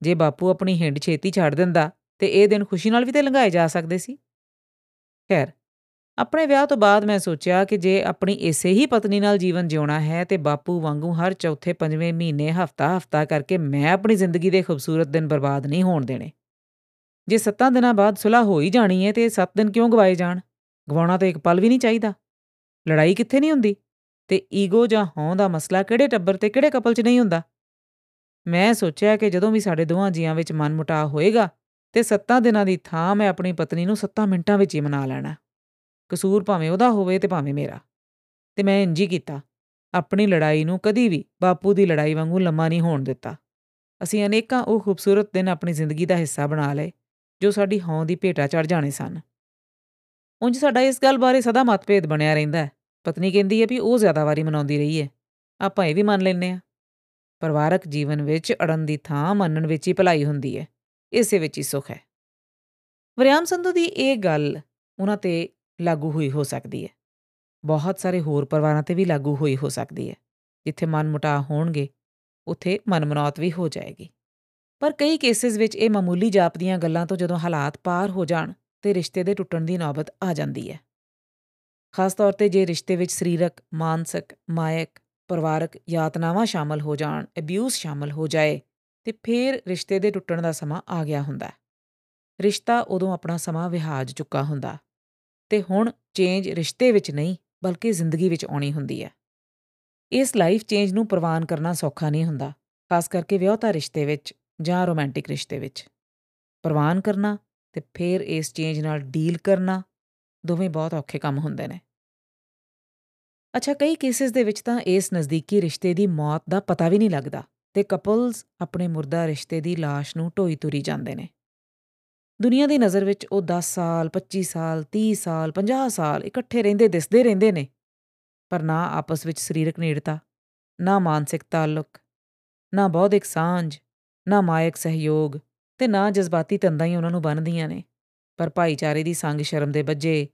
ਜੇ ਬਾਪੂ ਆਪਣੀ ਹਿੰਡ ਛੇਤੀ ਛੱਡ ਦਿੰਦਾ, ਤੇ ਇਹ ਦਿਨ ਖੁਸ਼ੀ ਨਾਲ ਵੀ ਤੇ ਲੰਘਾਏ ਜਾ ਸਕਦੇ ਸੀ? ਖੈਰ ਆਪਣੇ ਵਿਆਹ ਤੋਂ ਬਾਅਦ ਮੈਂ ਸੋਚਿਆ ਕਿ ਜੇ ਆਪਣੀ ਇਸੇ ਹੀ ਪਤਨੀ ਨਾਲ ਜੀਵਨ ਜਿਉਣਾ ਹੈ ਤੇ ਬਾਪੂ ਵਾਂਗੂ ਹਰ ਚੌਥੇ ਪੰਜਵੇਂ ਮਹੀਨੇ ਹਫਤਾ ਹਫਤਾ ਕਰਕੇ ਮੈਂ ਆਪਣੀ ਜ਼ਿੰਦਗੀ ਦੇ ਖੂਬਸੂਰਤ ਦਿਨ ਬਰਬਾਦ ਨਹੀਂ ਹੋਣ ਦੇਣੇ। ਜੇ 7 ਦਿਨਾਂ ਬਾਅਦ ਸੁਲਾ ਹੋ ਹੀ ਜਾਣੀ ਹੈ ਤੇ 7 ਦਿਨ ਕਿਉਂ ਗਵਾਏ ਜਾਣ? ਗਵਾਉਣਾ ਤਾਂ ਇੱਕ ਪਲ ਵੀ ਨਹੀਂ ਚਾਹੀਦਾ। ਲੜਾਈ ਕਿੱਥੇ ਨਹੀਂ ਹੁੰਦੀ? ਤੇ ਈਗੋ ਜਾਂ ਹੌਂ ਦਾ ਮਸਲਾ ਕਿਹੜੇ ਟੱਬਰ ਤੇ ਕਿਹੜੇ ਕਪਲ 'ਚ ਨਹੀਂ ਹੁੰਦਾ? ਮੈਂ ਸੋਚਿਆ ਕਿ ਜਦੋਂ ਵੀ ਸਾਡੇ ਦੋਹਾਂ ਜੀਆਂ ਵਿੱਚ ਮਨਮੁਟਾਅ ਹੋਏਗਾ ਤੇ 7 ਦਿਨਾਂ ਦੀ ਥਾਂ ਮੈਂ ਆਪਣੀ ਪਤਨੀ ਨੂੰ 7 ਮਿੰਟਾਂ ਵਿੱਚ ਹੀ ਮਨਾ ਲੈਣਾ। ਕਸੂਰ ਭਾਵੇਂ ਉਹਦਾ ਹੋਵੇ ਤੇ ਭਾਵੇਂ ਮੇਰਾ। ਤੇ ਮੈਂ ਇੰਜੀ ਕੀਤਾ। ਆਪਣੀ ਲੜਾਈ ਨੂੰ ਕਦੀ ਵੀ ਬਾਪੂ ਦੀ ਲੜਾਈ ਵਾਂਗੂ ਲੰਮਾ ਨਹੀਂ ਹੋਣ ਦਿੱਤਾ। ਅਸੀਂ ਅਨੇਕਾਂ ਉਹ ਖੂਬਸੂਰਤ ਦਿਨ ਆਪਣੀ ਜ਼ਿੰਦਗੀ ਦਾ ਹਿੱਸਾ ਬਣਾ ਲਏ, ਜੋ ਸਾਡੀ ਹੌਂ ਦੀ ਭੇਟਾ ਚੜ ਜਾਣੇ ਸਨ। ਉਂਝ ਸਾਡਾ ਇਸ ਗੱਲ ਬਾਰੇ ਸਦਾ ਮਤਭੇਦ ਬਣਿਆ ਰਹਿੰਦਾ ਹੈ। ਪਤਨੀ ਕਹਿੰਦੀ ਹੈ ਵੀ ਉਹ ਜ਼ਿਆਦਾ ਵਾਰੀ ਮਨਾਉਂਦੀ ਰਹੀ ਹੈ। ਆਪਾਂ ਇਹ ਵੀ ਮੰਨ ਲੈਨੇ ਆ ਪਰਿਵਾਰਕ ਜੀਵਨ ਵਿੱਚ ਅੜਨ ਦੀ ਥਾਂ ਮੰਨਣ ਵਿੱਚ ਹੀ ਭਲਾਈ ਹੁੰਦੀ ਹੈ। ਇਸੇ ਵਿੱਚ ਹੀ ਸੁਖ ਹੈ। ਵਰਿਆਮ ਸੰਧੂ ਦੀ ਇਹ ਗੱਲ ਉਹਨਾਂ ਤੇ ਲਾਗੂ ਹੋਈ ਹੋ ਸਕਦੀ ਹੈ। ਬਹੁਤ ਸਾਰੇ ਹੋਰ ਪਰਿਵਾਰਾਂ ਤੇ ਵੀ ਲਾਗੂ ਹੋਈ ਹੋ ਸਕਦੀ ਹੈ। ਜਿੱਥੇ ਮਨ ਮੁਟਾ ਹੋਣਗੇ, ਉੱਥੇ ਮਨਮਨੌਤ ਵੀ ਹੋ ਜਾਏਗੀ। ਪਰ ਕਈ ਕੇਸਿਸ ਵਿੱਚ ਇਹ ਮਾਮੂਲੀ ਜਾਪਦੀਆਂ ਗੱਲਾਂ ਤੋਂ ਜਦੋਂ ਹਾਲਾਤ ਪਾਰ ਹੋ ਜਾਣ, ਤੇ ਰਿਸ਼ਤੇ ਦੇ ਟੁੱਟਣ ਦੀ ਨੌਬਤ ਆ ਜਾਂਦੀ ਹੈ। ਖਾਸ ਤੌਰ ਤੇ ਜੇ ਰਿਸ਼ਤੇ ਵਿੱਚ ਸਰੀਰਕ, ਮਾਨਸਿਕ, ਮਾਇਕ, ਪਰਿਵਾਰਕ ਯਾਤਨਾਵਾਂ ਸ਼ਾਮਲ ਹੋ ਜਾਣ ਅਬਿਊਜ਼ ਸ਼ਾਮਲ ਹੋ ਜਾਏ, ਤੇ ਫਿਰ ਰਿਸ਼ਤੇ ਦੇ ਟੁੱਟਣ ਦਾ ਸਮਾਂ ਆ ਗਿਆ ਹੁੰਦਾ ਰਿਸ਼ਤਾ ਉਦੋਂ ਆਪਣਾ ਸਮਾਂ ਵਿਹਾਜ ਚੁੱਕਾ ਹੁੰਦਾ। ਤੇ ਹੁਣ ਚੇਂਜ ਰਿਸ਼ਤੇ ਵਿੱਚ ਨਹੀਂ, ਬਲਕਿ ਜ਼ਿੰਦਗੀ ਵਿੱਚ ਆਉਣੀ ਹੁੰਦੀ ਹੈ। ਇਸ ਲਾਈਫ ਚੇਂਜ ਨੂੰ ਪ੍ਰਵਾਨ ਕਰਨਾ ਸੌਖਾ ਨਹੀਂ ਹੁੰਦਾ, ਖਾਸ ਕਰਕੇ ਵਿਆਹਤਾ ਰਿਸ਼ਤੇ ਵਿੱਚ ਜਾਂ ਰੋਮਾਂਟਿਕ ਰਿਸ਼ਤੇ ਵਿੱਚ। ਪ੍ਰਵਾਨ ਕਰਨਾ ਤੇ ਫਿਰ ਇਸ ਚੇਂਜ ਨਾਲ ਡੀਲ ਕਰਨਾ ਦੋਵੇਂ ਬਹੁਤ ਔਖੇ ਕੰਮ ਹੁੰਦੇ ਨੇ। ਅੱਛਾ, ਕਈ ਕੇਸਿਸ ਦੇ ਵਿੱਚ ਤਾਂ ਇਸ ਨਜ਼ਦੀਕੀ ਰਿਸ਼ਤੇ ਦੀ ਮੌਤ ਦਾ ਪਤਾ ਵੀ ਨਹੀਂ ਲੱਗਦਾ ਤੇ ਕਪਲਸ ਆਪਣੇ ਮੁਰਦਾ ਰਿਸ਼ਤੇ ਦੀ লাশ ਨੂੰ ਢੋਈ ਤੁਰੀ ਜਾਂਦੇ ਨੇ। ਦੁਨੀਆ ਦੀ ਨਜ਼ਰ ਵਿੱਚ ਉਹ 10 ਸਾਲ 25 ਸਾਲ 30 ਸਾਲ 50 ਸਾਲ ਇਕੱਠੇ ਰਹਿੰਦੇ, ਦਿਸਦੇ ਰਹਿੰਦੇ ਨੇ। ਪਰ ਨਾ ਆਪਸ ਵਿੱਚ ਸਰੀਰਕ ਨੇੜਤਾ, ਨਾ ਮਾਨਸਿਕ ਤਾਲੁਕ, ਨਾ ਬੌਧਿਕ ਸਾਂਝ, ਨਾ ਮਾਇਕ ਸਹਿਯੋਗ ਤੇ ਨਾ ਜਜ਼ਬਾਤੀ ਤੰਦਾਂ ਹੀ ਉਹਨਾਂ ਨੂੰ ਬੰਨਦੀਆਂ ਨੇ। ਪਰ ਭਾਈਚਾਰੇ ਦੀ ਸੰਗ ਸ਼ਰਮ ਦੇ ਬੱਜੇ,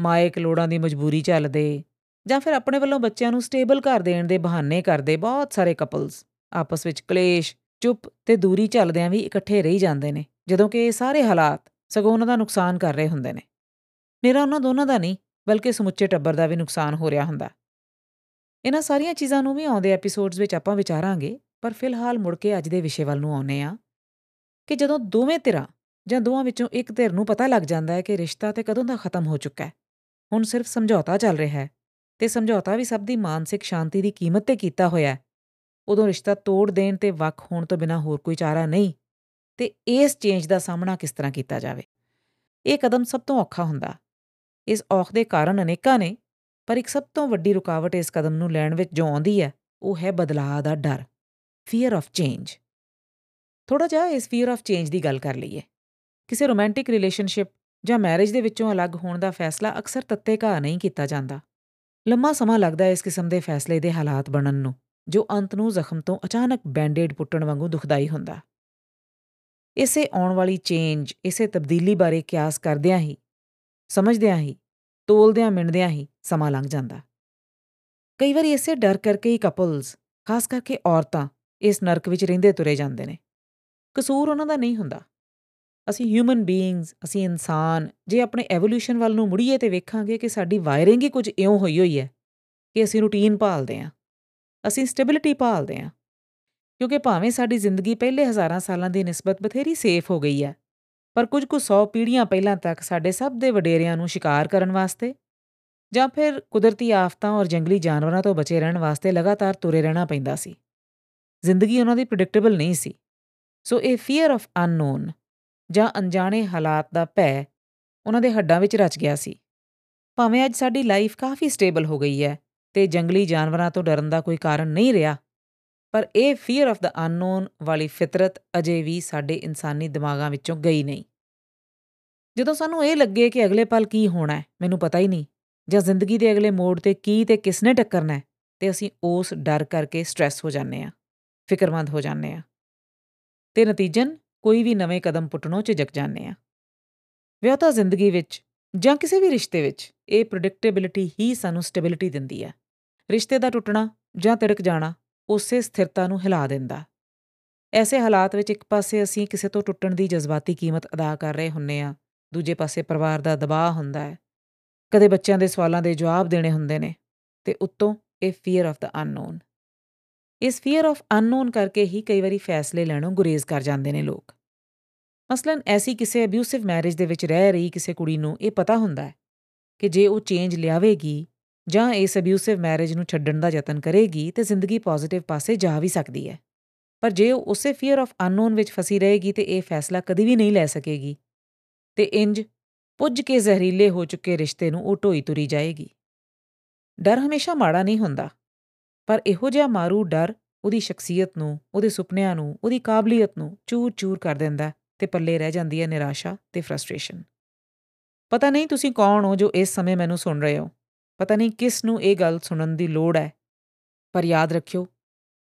ਮਾਇਕ ਲੋੜਾਂ ਦੀ ਮਜਬੂਰੀ ਚੱਲਦੇ ਜਾਂ ਫਿਰ ਆਪਣੇ ਵੱਲੋਂ ਬੱਚਿਆਂ ਨੂੰ ਸਟੇਬਲ ਘਰ ਦੇਣ ਦੇ ਬਹਾਨੇ ਕਰਦੇ ਬਹੁਤ ਸਾਰੇ ਕਪਲਸ ਆਪਸ ਵਿੱਚ ਕਲੇਸ਼, ਚੁੱਪ ਤੇ ਦੂਰੀ ਚੱਲਦਿਆਂ ਵੀ ਇਕੱਠੇ ਰਹੀ ਜਾਂਦੇ ਨੇ। ਜਦੋਂ ਕਿ ਇਹ ਸਾਰੇ ਹਾਲਾਤ ਸਗੋਂ ਉਹਨਾਂ ਦਾ ਨੁਕਸਾਨ ਕਰ ਰਹੇ ਹੁੰਦੇ ਨੇ। ਨਿਹਰਾ ਉਹਨਾਂ ਦੋਨਾਂ ਦਾ ਨਹੀਂ, ਬਲਕਿ ਸਮੁੱਚੇ ਟੱਬਰ ਦਾ ਵੀ ਨੁਕਸਾਨ ਹੋ ਰਿਹਾ ਹੁੰਦਾ। ਇਹਨਾਂ ਸਾਰੀਆਂ ਚੀਜ਼ਾਂ ਨੂੰ ਵੀ ਆਉਂਦੇ ਐਪੀਸੋਡਸ ਵਿੱਚ ਆਪਾਂ ਵਿਚਾਰਾਂਗੇ, ਪਰ ਫਿਲਹਾਲ ਮੁੜ ਕੇ ਅੱਜ ਦੇ ਵਿਸ਼ੇ ਵੱਲ ਨੂੰ ਆਉਨੇ ਆ ਕਿ ਜਦੋਂ ਦੋਵੇਂ ਧਿਰਾਂ ਜਾਂ ਦੋਵਾਂ ਵਿੱਚੋਂ ਇੱਕ ਧਿਰ ਨੂੰ ਪਤਾ ਲੱਗ ਜਾਂਦਾ ਹੈ ਕਿ ਰਿਸ਼ਤਾ ਤੇ ਕਦੋਂ ਦਾ ਖਤਮ ਹੋ ਚੁੱਕਾ ਹੈ, ਹੁਣ ਸਿਰਫ ਸਮਝੌਤਾ ਚੱਲ ਰਿਹਾ ਹੈ ਤੇ ਸਮਝੌਤਾ ਵੀ ਸਭ ਦੀ ਮਾਨਸਿਕ ਸ਼ਾਂਤੀ ਦੀ ਕੀਮਤ ਤੇ ਕੀਤਾ ਹੋਇਆ ਹੈ। ਉਦੋਂ ਰਿਸ਼ਤਾ ਤੋੜ ਦੇਣ ਤੇ ਵੱਖ ਹੋਣ ਤੋਂ ਬਿਨਾ ਹੋਰ ਕੋਈ ਚਾਰਾ ਨਹੀਂ। ਤੇ ਇਸ ਚੇਂਜ ਦਾ ਸਾਹਮਣਾ ਕਿਸ ਤਰ੍ਹਾਂ ਕੀਤਾ ਜਾਵੇ? ਇਹ ਕਦਮ ਸਭ ਤੋਂ ਔਖਾ ਹੁੰਦਾ। ਇਸ ਔਖ ਦੇ ਕਾਰਨ ਅਨੇਕਾਂ ਨੇ, ਪਰ ਇੱਕ ਸਭ ਤੋਂ ਵੱਡੀ ਰੁਕਾਵਟ ਇਸ ਕਦਮ ਨੂੰ ਲੈਣ ਵਿੱਚ ਜੋ ਆਉਂਦੀ ਹੈ, ਉਹ ਹੈ ਬਦਲਾਅ ਦਾ ਡਰ ਫੀਅਰ ਆਫ ਚੇਂਜ ਥੋੜਾ ਜਿਹਾ ਇਸ ਫੀਅਰ ਆਫ ਚੇਂਜ ਦੀ ਗੱਲ ਕਰ ਲਈਏ। ਕਿਸੇ ਰੋਮਾਂਟਿਕ ਰਿਲੇਸ਼ਨਸ਼ਿਪ ਜਾਂ ਮੈਰਿਜ ਦੇ ਵਿੱਚੋਂ ਅਲੱਗ ਹੋਣ ਦਾ ਫੈਸਲਾ ਅਕਸਰ ਤੱਤੇ ਘਾ ਨਹੀਂ ਕੀਤਾ ਜਾਂਦਾ। ਲੰਮਾ ਸਮਾਂ ਲੱਗਦਾ ਹੈ ਇਸ ਕਿਸਮ ਦੇ ਫੈਸਲੇ ਦੇ ਹਾਲਾਤ ਬਣਨ ਨੂੰ, ਜੋ ਅੰਤ ਨੂੰ ਜ਼ਖਮ ਤੋਂ ਅਚਾਨਕ ਬੈਂਡੇਡ ਪੁੱਟਣ ਵਾਂਗੂ ਦੁਖਦਾਈ ਹੁੰਦਾ। ਇਸੇ ਆਉਣ ਵਾਲੀ ਚੇਂਜ ਇਸੇ ਤਬਦੀਲੀ ਬਾਰੇ ਕਿਆਸ ਕਰਦਿਆਂ ਹੀ, ਸਮਝਦਿਆਂ ਹੀ, ਤੋਲਦਿਆਂ ਮਿੰਦਿਆਂ ਹੀ ਸਮਾਂ ਲੰਘ ਜਾਂਦਾ। ਕਈ ਵਾਰੀ ਇਸੇ ਡਰ ਕਰਕੇ ਹੀ ਕਪਲਸ ਖਾਸ ਕਰਕੇ ਔਰਤਾਂ, ਇਸ ਨਰਕ ਵਿੱਚ ਰਹਿੰਦੇ ਤੁਰੇ ਜਾਂਦੇ ਨੇ। ਕਸੂਰ ਉਹਨਾਂ ਦਾ ਨਹੀਂ ਹੁੰਦਾ। ਅਸੀਂ ਹਿਊਮਨ ਬੀਇੰਗਸ ਅਸੀਂ ਇਨਸਾਨ, ਜੇ ਆਪਣੇ ਐਵੋਲੂਸ਼ਨ ਵੱਲ ਨੂੰ ਮੁੜੀਏ ਤੇ ਵੇਖਾਂਗੇ ਕਿ ਸਾਡੀ ਵਾਇਰਿੰਗ ਹੀ ਕੁਝ ਇਉਂ ਹੋਈ ਹੋਈ ਹੈ ਕਿ ਅਸੀਂ ਰੂਟੀਨ ਭਾਲਦੇ ਆਂ ਅਸੀਂ ਸਟੇਬਿਲਿਟੀ ਭਾਲਦੇ ਆਂ ਕਿਉਂਕਿ ਭਾਵੇਂ ਸਾਡੀ ਜ਼ਿੰਦਗੀ ਪਹਿਲੇ ਹਜ਼ਾਰਾਂ ਸਾਲਾਂ ਦੀ ਨਿਸਬਤ ਬਥੇਰੀ ਸੇਫ ਹੋ ਗਈ ਹੈ, ਪਰ ਕੁਝ ਕੁ 100 ਪੀੜ੍ਹੀਆਂ ਪਹਿਲਾਂ ਤੱਕ ਸਾਡੇ ਸਭ ਦੇ ਵਡੇਰਿਆਂ ਨੂੰ ਸ਼ਿਕਾਰ ਕਰਨ ਵਾਸਤੇ ਜਾਂ ਫਿਰ ਕੁਦਰਤੀ ਆਫਤਾਂ ਔਰ ਜੰਗਲੀ ਜਾਨਵਰਾਂ ਤੋਂ ਬਚੇ ਰਹਿਣ ਵਾਸਤੇ ਲਗਾਤਾਰ ਤੁਰੇ ਰਹਿਣਾ ਪੈਂਦਾ ਸੀ। ਜ਼ਿੰਦਗੀ ਉਹਨਾਂ ਦੀ ਪ੍ਰੈਡਿਕਟੇਬਲ ਨਹੀਂ ਸੀ। ਸੋ ਇਹ ਫੀਅਰ ਆਫ ਅਨਨੋਨ ਜਾਂ ਅਣਜਾਣੇ ਹਾਲਾਤ ਦਾ ਭੈ ਉਹਨਾਂ ਦੇ ਹੱਡਾਂ ਵਿੱਚ ਰਚ ਗਿਆ ਸੀ। ਭਾਵੇਂ ਅੱਜ ਸਾਡੀ ਲਾਈਫ ਕਾਫੀ ਸਟੇਬਲ ਹੋ ਗਈ ਹੈ ਤੇ ਜੰਗਲੀ ਜਾਨਵਰਾਂ ਤੋਂ ਡਰਨ ਦਾ ਕੋਈ ਕਾਰਨ ਨਹੀਂ ਰਿਹਾ ਪਰ ਇਹ ਫੀਅਰ ਆਫ ਦਾ ਅਨਨੋਨ ਵਾਲੀ ਫਿਤਰਤ ਅਜੇ ਵੀ ਸਾਡੇ ਇਨਸਾਨੀ ਦਿਮਾਗਾਂ ਵਿੱਚੋਂ ਗਈ ਨਹੀਂ। ਜਦੋਂ ਸਾਨੂੰ ਇਹ ਲੱਗੇ ਕਿ ਅਗਲੇ ਪਲ ਕੀ ਹੋਣਾ ਹੈ, ਮੈਨੂੰ ਪਤਾ ਹੀ ਨਹੀਂ, ਜਾਂ ਜ਼ਿੰਦਗੀ ਦੇ ਅਗਲੇ ਮੋੜ ਤੇ ਕੀ ਤੇ ਕਿਸਨੇ ਟੱਕਰਨਾ ਹੈ, ਤੇ ਅਸੀਂ ਉਸ ਡਰ ਕਰਕੇ ਸਟ्रेस ਹੋ ਜਾਂਦੇ ਆ ਫਿਕਰਮੰਦ ਹੋ ਜਾਂਦੇ ਆ ਤੇ ਨਤੀਜਨ, ਕੋਈ ਵੀ ਨਵੇਂ ਕਦਮ ਪੁੱਟਣੋਂ ਝਿਜਕ ਜਾਂਦੇ ਆ ਵਿਆਹਤਾ ਜ਼ਿੰਦਗੀ ਵਿੱਚ ਜਾਂ ਕਿਸੇ ਵੀ ਰਿਸ਼ਤੇ ਵਿੱਚ, ਇਹ ਪ੍ਰੈਡਿਕਟੇਬਿਲਿਟੀ ਹੀ ਸਾਨੂੰ ਸਟੇਬਿਲਿਟੀ ਦਿੰਦੀ ਹੈ। ਰਿਸ਼ਤੇ ਦਾ ਟੁੱਟਣਾ ਜਾਂ ਤਿੜਕ ਜਾਣਾ ਉਸੇ ਸਥਿਰਤਾ ਨੂੰ ਹਿਲਾ ਦਿੰਦਾ। ਐਸੇ ਹਾਲਾਤ ਵਿੱਚ ਇੱਕ ਪਾਸੇ ਅਸੀਂ ਕਿਸੇ ਤੋਂ ਟੁੱਟਣ ਦੀ ਜਜ਼ਬਾਤੀ ਕੀਮਤ ਅਦਾ ਕਰ ਰਹੇ ਹੁੰਨੇ ਆ, ਦੂਜੇ ਪਾਸੇ ਪਰਿਵਾਰ ਦਾ ਦਬਾਅ ਹੁੰਦਾ ਹੈ। ਕਦੇ ਬੱਚਿਆਂ ਦੇ ਸਵਾਲਾਂ ਦੇ ਜਵਾਬ ਦੇਣੇ ਹੁੰਦੇ ਨੇ ਤੇ ਉੱਤੋਂ ਇਹ ਫੀਅਰ ਆਫ ਦਾ ਅਨਨੋਨ ਇਸ ਫੀਅਰ ਆਫ ਅਨਨੋਨ ਕਰਕੇ ਹੀ ਕਈ ਵਾਰੀ ਫੈਸਲੇ ਲੈਣੋਂ ਗੁਰੇਜ਼ ਕਰ ਜਾਂਦੇ ਨੇ ਲੋਕ। ਮਸਲਨ ਐਸੀ ਕਿਸੇ ਅਬਿਊਸਿਵ ਮੈਰਿਜ ਦੇ ਵਿੱਚ ਰਹਿ ਰਹੀ ਕਿਸੇ ਕੁੜੀ ਨੂੰ ਇਹ ਪਤਾ ਹੁੰਦਾ ਹੈ ਕਿ ਜੇ ਉਹ ਚੇਂਜ ਲਿਆਵੇਗੀ ਜਾਂ ਇਸ ਅਬਿਊਸਿਵ ਮੈਰਿਜ ਨੂੰ ਛੱਡਣ ਦਾ ਯਤਨ ਕਰੇਗੀ ਤੇ ਜ਼ਿੰਦਗੀ ਪੋਜ਼ਿਟਿਵ ਪਾਸੇ ਜਾ ਵੀ ਸਕਦੀ ਹੈ। ਪਰ ਜੇ ਉਹ ਉਸੇ ਫੀਅਰ ਆਫ ਅਨਨੋਨ ਵਿੱਚ ਫਸੀ ਰਹੇਗੀ ਤੇ ਇਹ ਫੈਸਲਾ ਕਦੀ ਵੀ ਨਹੀਂ ਲੈ ਸਕੇਗੀ। ਤੇ ਇੰਜ ਪੁੱਜ ਕੇ ਜ਼ਹਿਰੀਲੇ ਹੋ ਚੁੱਕੇ ਰਿਸ਼ਤੇ ਨੂੰ ਉਹ ਢੋਈ ਤੁਰੀ ਜਾਏਗੀ। ਡਰ ਹਮੇਸ਼ਾ ਮਾੜਾ ਨਹੀਂ ਹੁੰਦਾ। ਪਰ ਇਹੋ ਜਿਹਾ ਮਾਰੂ ਡਰ ਉਹਦੀ ਸ਼ਖਸੀਅਤ ਨੂੰ, ਉਹਦੇ ਸੁਪਨਿਆਂ ਨੂੰ, ਉਹਦੀ ਕਾਬਲੀਅਤ ਨੂੰ ਚੂਰ-ਚੂਰ ਕਰ ਦਿੰਦਾ ਤੇ ਪੱਲੇ ਰਹਿ ਜਾਂਦੀ ਹੈ ਨਿਰਾਸ਼ਾ ਤੇ ਫਰਸਟ੍ਰੇਸ਼ਨ ਪਤਾ ਨਹੀਂ ਤੁਸੀਂ ਕੌਣ ਹੋ ਜੋ ਇਸ ਸਮੇਂ ਮੈਨੂੰ ਸੁਣ ਰਹੇ ਹੋ। ਪਤਾ ਨਹੀਂ ਕਿਸ ਨੂੰ ਇਹ ਗੱਲ ਸੁਣਨ ਦੀ ਲੋੜ ਹੈ ਪਰ ਯਾਦ ਰੱਖਿਓ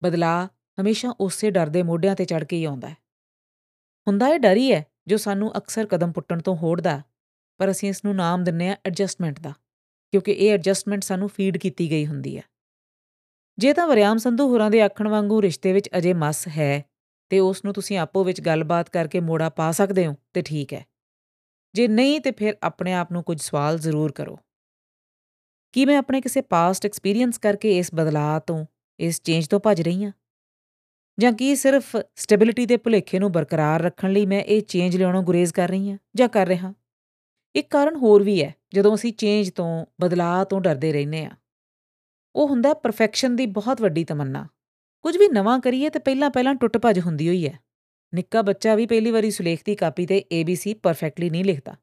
ਬਦਲਾ ਹਮੇਸ਼ਾ ਉਸੇ ਡਰ ਦੇ ਮੋਢਿਆਂ ਤੇ ਚੜ ਕੇ ਹੀ ਆਉਂਦਾ ਹੈ ਹੁੰਦਾ ਇਹ ਡਰ ਹੀ ਹੈ ਜੋ ਸਾਨੂੰ ਅਕਸਰ ਕਦਮ ਪੁੱਟਣ ਤੋਂ ਹੋੜਦਾ, ਪਰ ਅਸੀਂ ਇਸ ਨੂੰ ਨਾਮ ਦਿੰਨੇ ਆ ਐਡਜਸਟਮੈਂਟ ਦਾ, ਕਿਉਂਕਿ ਇਹ ਐਡਜਸਟਮੈਂਟ ਸਾਨੂੰ ਫੀਡ ਕੀਤੀ ਗਈ ਹੁੰਦੀ ਹੈ ਜੇ ਤਾਂ ਵਰਿਆਮ ਸੰਧੂ ਹੋਰਾਂ ਦੇ ਆਖਣ ਵਾਂਗੂ ਰਿਸ਼ਤੇ ਵਿੱਚ ਅਜੇ ਮਸ ਹੈ, ਤੇ ਉਸ ਨੂੰ ਤੁਸੀਂ ਆਪੋ ਵਿੱਚ ਗੱਲਬਾਤ ਕਰਕੇ ਮੋੜਾ ਪਾ ਸਕਦੇ ਹੋ, ਤੇ ਠੀਕ ਹੈ ਜੇ ਨਹੀਂ, ਤੇ ਫਿਰ ਆਪਣੇ ਆਪ ਨੂੰ ਕੁਝ ਸਵਾਲ ਜ਼ਰੂਰ ਕਰੋ। ਕੀ ਮੈਂ ਆਪਣੇ ਕਿਸੇ ਪਾਸਟ ਐਕਸਪੀਰੀਅੰਸ ਕਰਕੇ ਇਸ ਬਦਲਾਅ ਤੋਂ, ਇਸ ਚੇਂਜ ਤੋਂ ਭੱਜ ਰਹੀ ਹਾਂ? ਜਾਂ ਕੀ ਸਿਰਫ ਸਟੇਬਿਲਿਟੀ ਦੇ ਭੁਲੇਖੇ ਨੂੰ ਬਰਕਰਾਰ ਰੱਖਣ ਲਈ ਮੈਂ ਇਹ ਚੇਂਜ ਲਿਆਉਣੋਂ ਗੁਰੇਜ਼ ਕਰ ਰਹੀ ਹਾਂ ਜਾਂ ਕਰ ਰਿਹਾ ਇੱਕ ਕਾਰਨ ਹੋਰ ਵੀ ਹੈ, ਜਦੋਂ ਅਸੀਂ ਚੇਂਜ ਤੋਂ, ਬਦਲਾਅ ਤੋਂ ਡਰਦੇ ਰਹਿੰਦੇ ਆ ਉਹ ਹੁੰਦਾ ਪਰਫੈਕਸ਼ਨ ਦੀ ਬਹੁਤ ਵੱਡੀ ਤਮੰਨਾ। ਕੁਝ ਵੀ ਨਵਾਂ ਕਰੀਏ ਤੇ ਪਹਿਲਾਂ ਪਹਿਲਾਂ ਟੁੱਟ ਭੱਜ ਹੁੰਦੀ ਹੋਈ ਹੈ। ਨਿੱਕਾ ਬੱਚਾ ਵੀ ਪਹਿਲੀ ਵਾਰੀ ਸੁਲੇਖ ਦੀ ਕਾਪੀ ਤੇ ABC ਪਰਫੈਕਟਲੀ ਨਹੀਂ ਲਿਖਦਾ।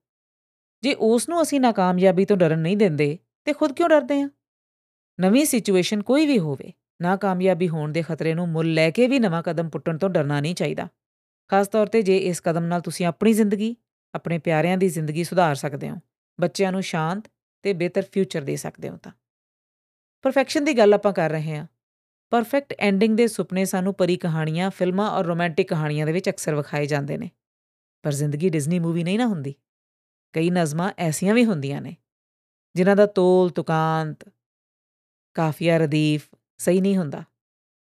ਜੇ ਉਸ ਨੂੰ ਅਸੀਂ ਨਾਕਾਮਯਾਬੀ ਤੋਂ ਡਰਨ ਨਹੀਂ ਦਿੰਦੇ ਤੇ ਖੁਦ ਕਿਉਂ ਡਰਦੇ ਆ? ਨਵੀਂ ਸਿਚੁਏਸ਼ਨ ਕੋਈ ਵੀ ਹੋਵੇ, ਨਾਕਾਮਯਾਬੀ ਹੋਣ ਦੇ ਖਤਰੇ ਨੂੰ ਮੁੱਲ ਲੈ ਕੇ ਵੀ ਨਵਾਂ ਕਦਮ ਪੁੱਟਣ ਤੋਂ ਡਰਨਾ ਨਹੀਂ ਚਾਹੀਦਾ। ਖਾਸ ਤੌਰ ਤੇ ਜੇ ਇਸ ਕਦਮ ਨਾਲ ਤੁਸੀਂ ਆਪਣੀ ਜ਼ਿੰਦਗੀ, ਆਪਣੇ ਪਿਆਰਿਆਂ ਦੀ ਜ਼ਿੰਦਗੀ ਸੁਧਾਰ ਸਕਦੇ ਹੋ, ਬੱਚਿਆਂ ਨੂੰ ਸ਼ਾਂਤ ਤੇ ਬਿਹਤਰ ਫਿਊਚਰ ਦੇ ਸਕਦੇ ਹੋ ਤਾਂ। ਪਰਫੈਕਸ਼ਨ ਦੀ ਗੱਲ ਆਪਾਂ ਕਰ ਰਹੇ ਹਾਂ। ਪਰਫੈਕਟ ਐਂਡਿੰਗ ਦੇ ਸੁਪਨੇ ਸਾਨੂੰ ਪਰੀ ਕਹਾਣੀਆਂ, ਫਿਲਮਾਂ ਔਰ ਰੋਮਾਂਟਿਕ ਕਹਾਣੀਆਂ ਦੇ ਵਿੱਚ ਅਕਸਰ ਵਿਖਾਏ ਜਾਂਦੇ ਨੇ। ਪਰ ਜ਼ਿੰਦਗੀ ਡਿਜ਼ਨੀ ਮੂਵੀ ਨਹੀਂ ਨਾ ਹੁੰਦੀ। ਕਈ ਨਜ਼ਮਾਂ ਐਸੀਆਂ ਵੀ ਹੁੰਦੀਆਂ ਨੇ। ਜਿਨ੍ਹਾਂ ਦਾ ਤੋਲ, ਤੁਕਾਂਤ ਕਾਫੀਆ ਰਦੀਫ ਸਹੀ ਨਹੀਂ ਹੁੰਦਾ।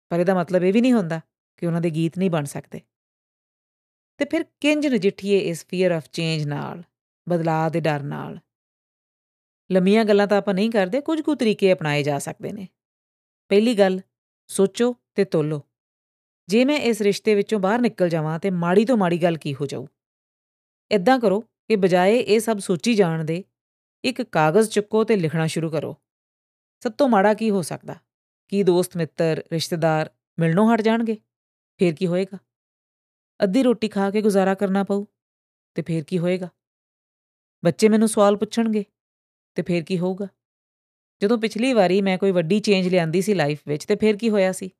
ਪਰ ਇਹਦਾ ਮਤਲਬ ਇਹ ਵੀ ਨਹੀਂ ਹੁੰਦਾ ਕਿ ਉਹਨਾਂ ਦੇ ਗੀਤ ਨਹੀਂ ਬਣ ਸਕਦੇ। ਤੇ ਫਿਰ ਕਿੰਜ ਨਜਿੱਠੀਏ ਇਸ ਫੀਅਰ ਆਫ ਚੇਂਜ ਨਾਲ, ਬਦਲਾਅ ਦੇ ਡਰ ਨਾਲ? ਲੰਮੀਆਂ ਗੱਲਾਂ ਤਾਂ ਆਪਾਂ ਨਹੀਂ ਕਰਦੇ ਕੁਝ ਕੁ ਤਰੀਕੇ ਅਪਣਾਏ ਜਾ ਸਕਦੇ ਨੇ। ਪਹਿਲੀ ਗੱਲ, ਸੋਚੋ ਤੇ ਤੋਲੋ। ਜੇ ਮੈਂ ਇਸ ਰਿਸ਼ਤੇ ਵਿੱਚੋਂ ਬਾਹਰ ਨਿਕਲ ਜਾਵਾਂ ਤੇ ਮਾੜੀ ਤੋਂ ਮਾੜੀ ਗੱਲ ਕੀ ਹੋ ਜਾਊ? ਇਦਾਂ ਕਰੋ ਕਿ ਬਜਾਏ ਇਹ ਸਭ ਸੋਚੀ ਜਾਣ ਦੇ ਇੱਕ ਕਾਗਜ਼ ਚੁੱਕੋ ਤੇ ਲਿਖਣਾ ਸ਼ੁਰੂ ਕਰੋ। ਸਭ ਤੋਂ ਮਾੜਾ ਕੀ ਹੋ ਸਕਦਾ? ਕੀ ਦੋਸਤ, ਮਿੱਤਰ, ਰਿਸ਼ਤੇਦਾਰ ਮਿਲਣੋਂ ਹਟ ਜਾਣਗੇ? ਫੇਰ ਕੀ ਹੋਏਗਾ? ਅੱਧੀ ਰੋਟੀ ਖਾ ਕੇ ਗੁਜ਼ਾਰਾ ਕਰਨਾ ਪਊ, ਤੇ ਫੇਰ ਕੀ ਹੋਏਗਾ? ਬੱਚੇ ਮੈਨੂੰ ਸਵਾਲ ਪੁੱਛਣਗੇ, ਤੇ ਫੇਰ ਕੀ ਹੋਊਗਾ? ਜਦੋਂ ਪਿਛਲੀ ਵਾਰੀ ਮੈਂ ਕੋਈ ਵੱਡੀ ਚੇਂਜ ਲਿਆਂਦੀ ਸੀ ਲਾਈਫ ਵਿੱਚ, ਤੇ ਫੇਰ ਕੀ ਹੋਇਆ ਸੀ?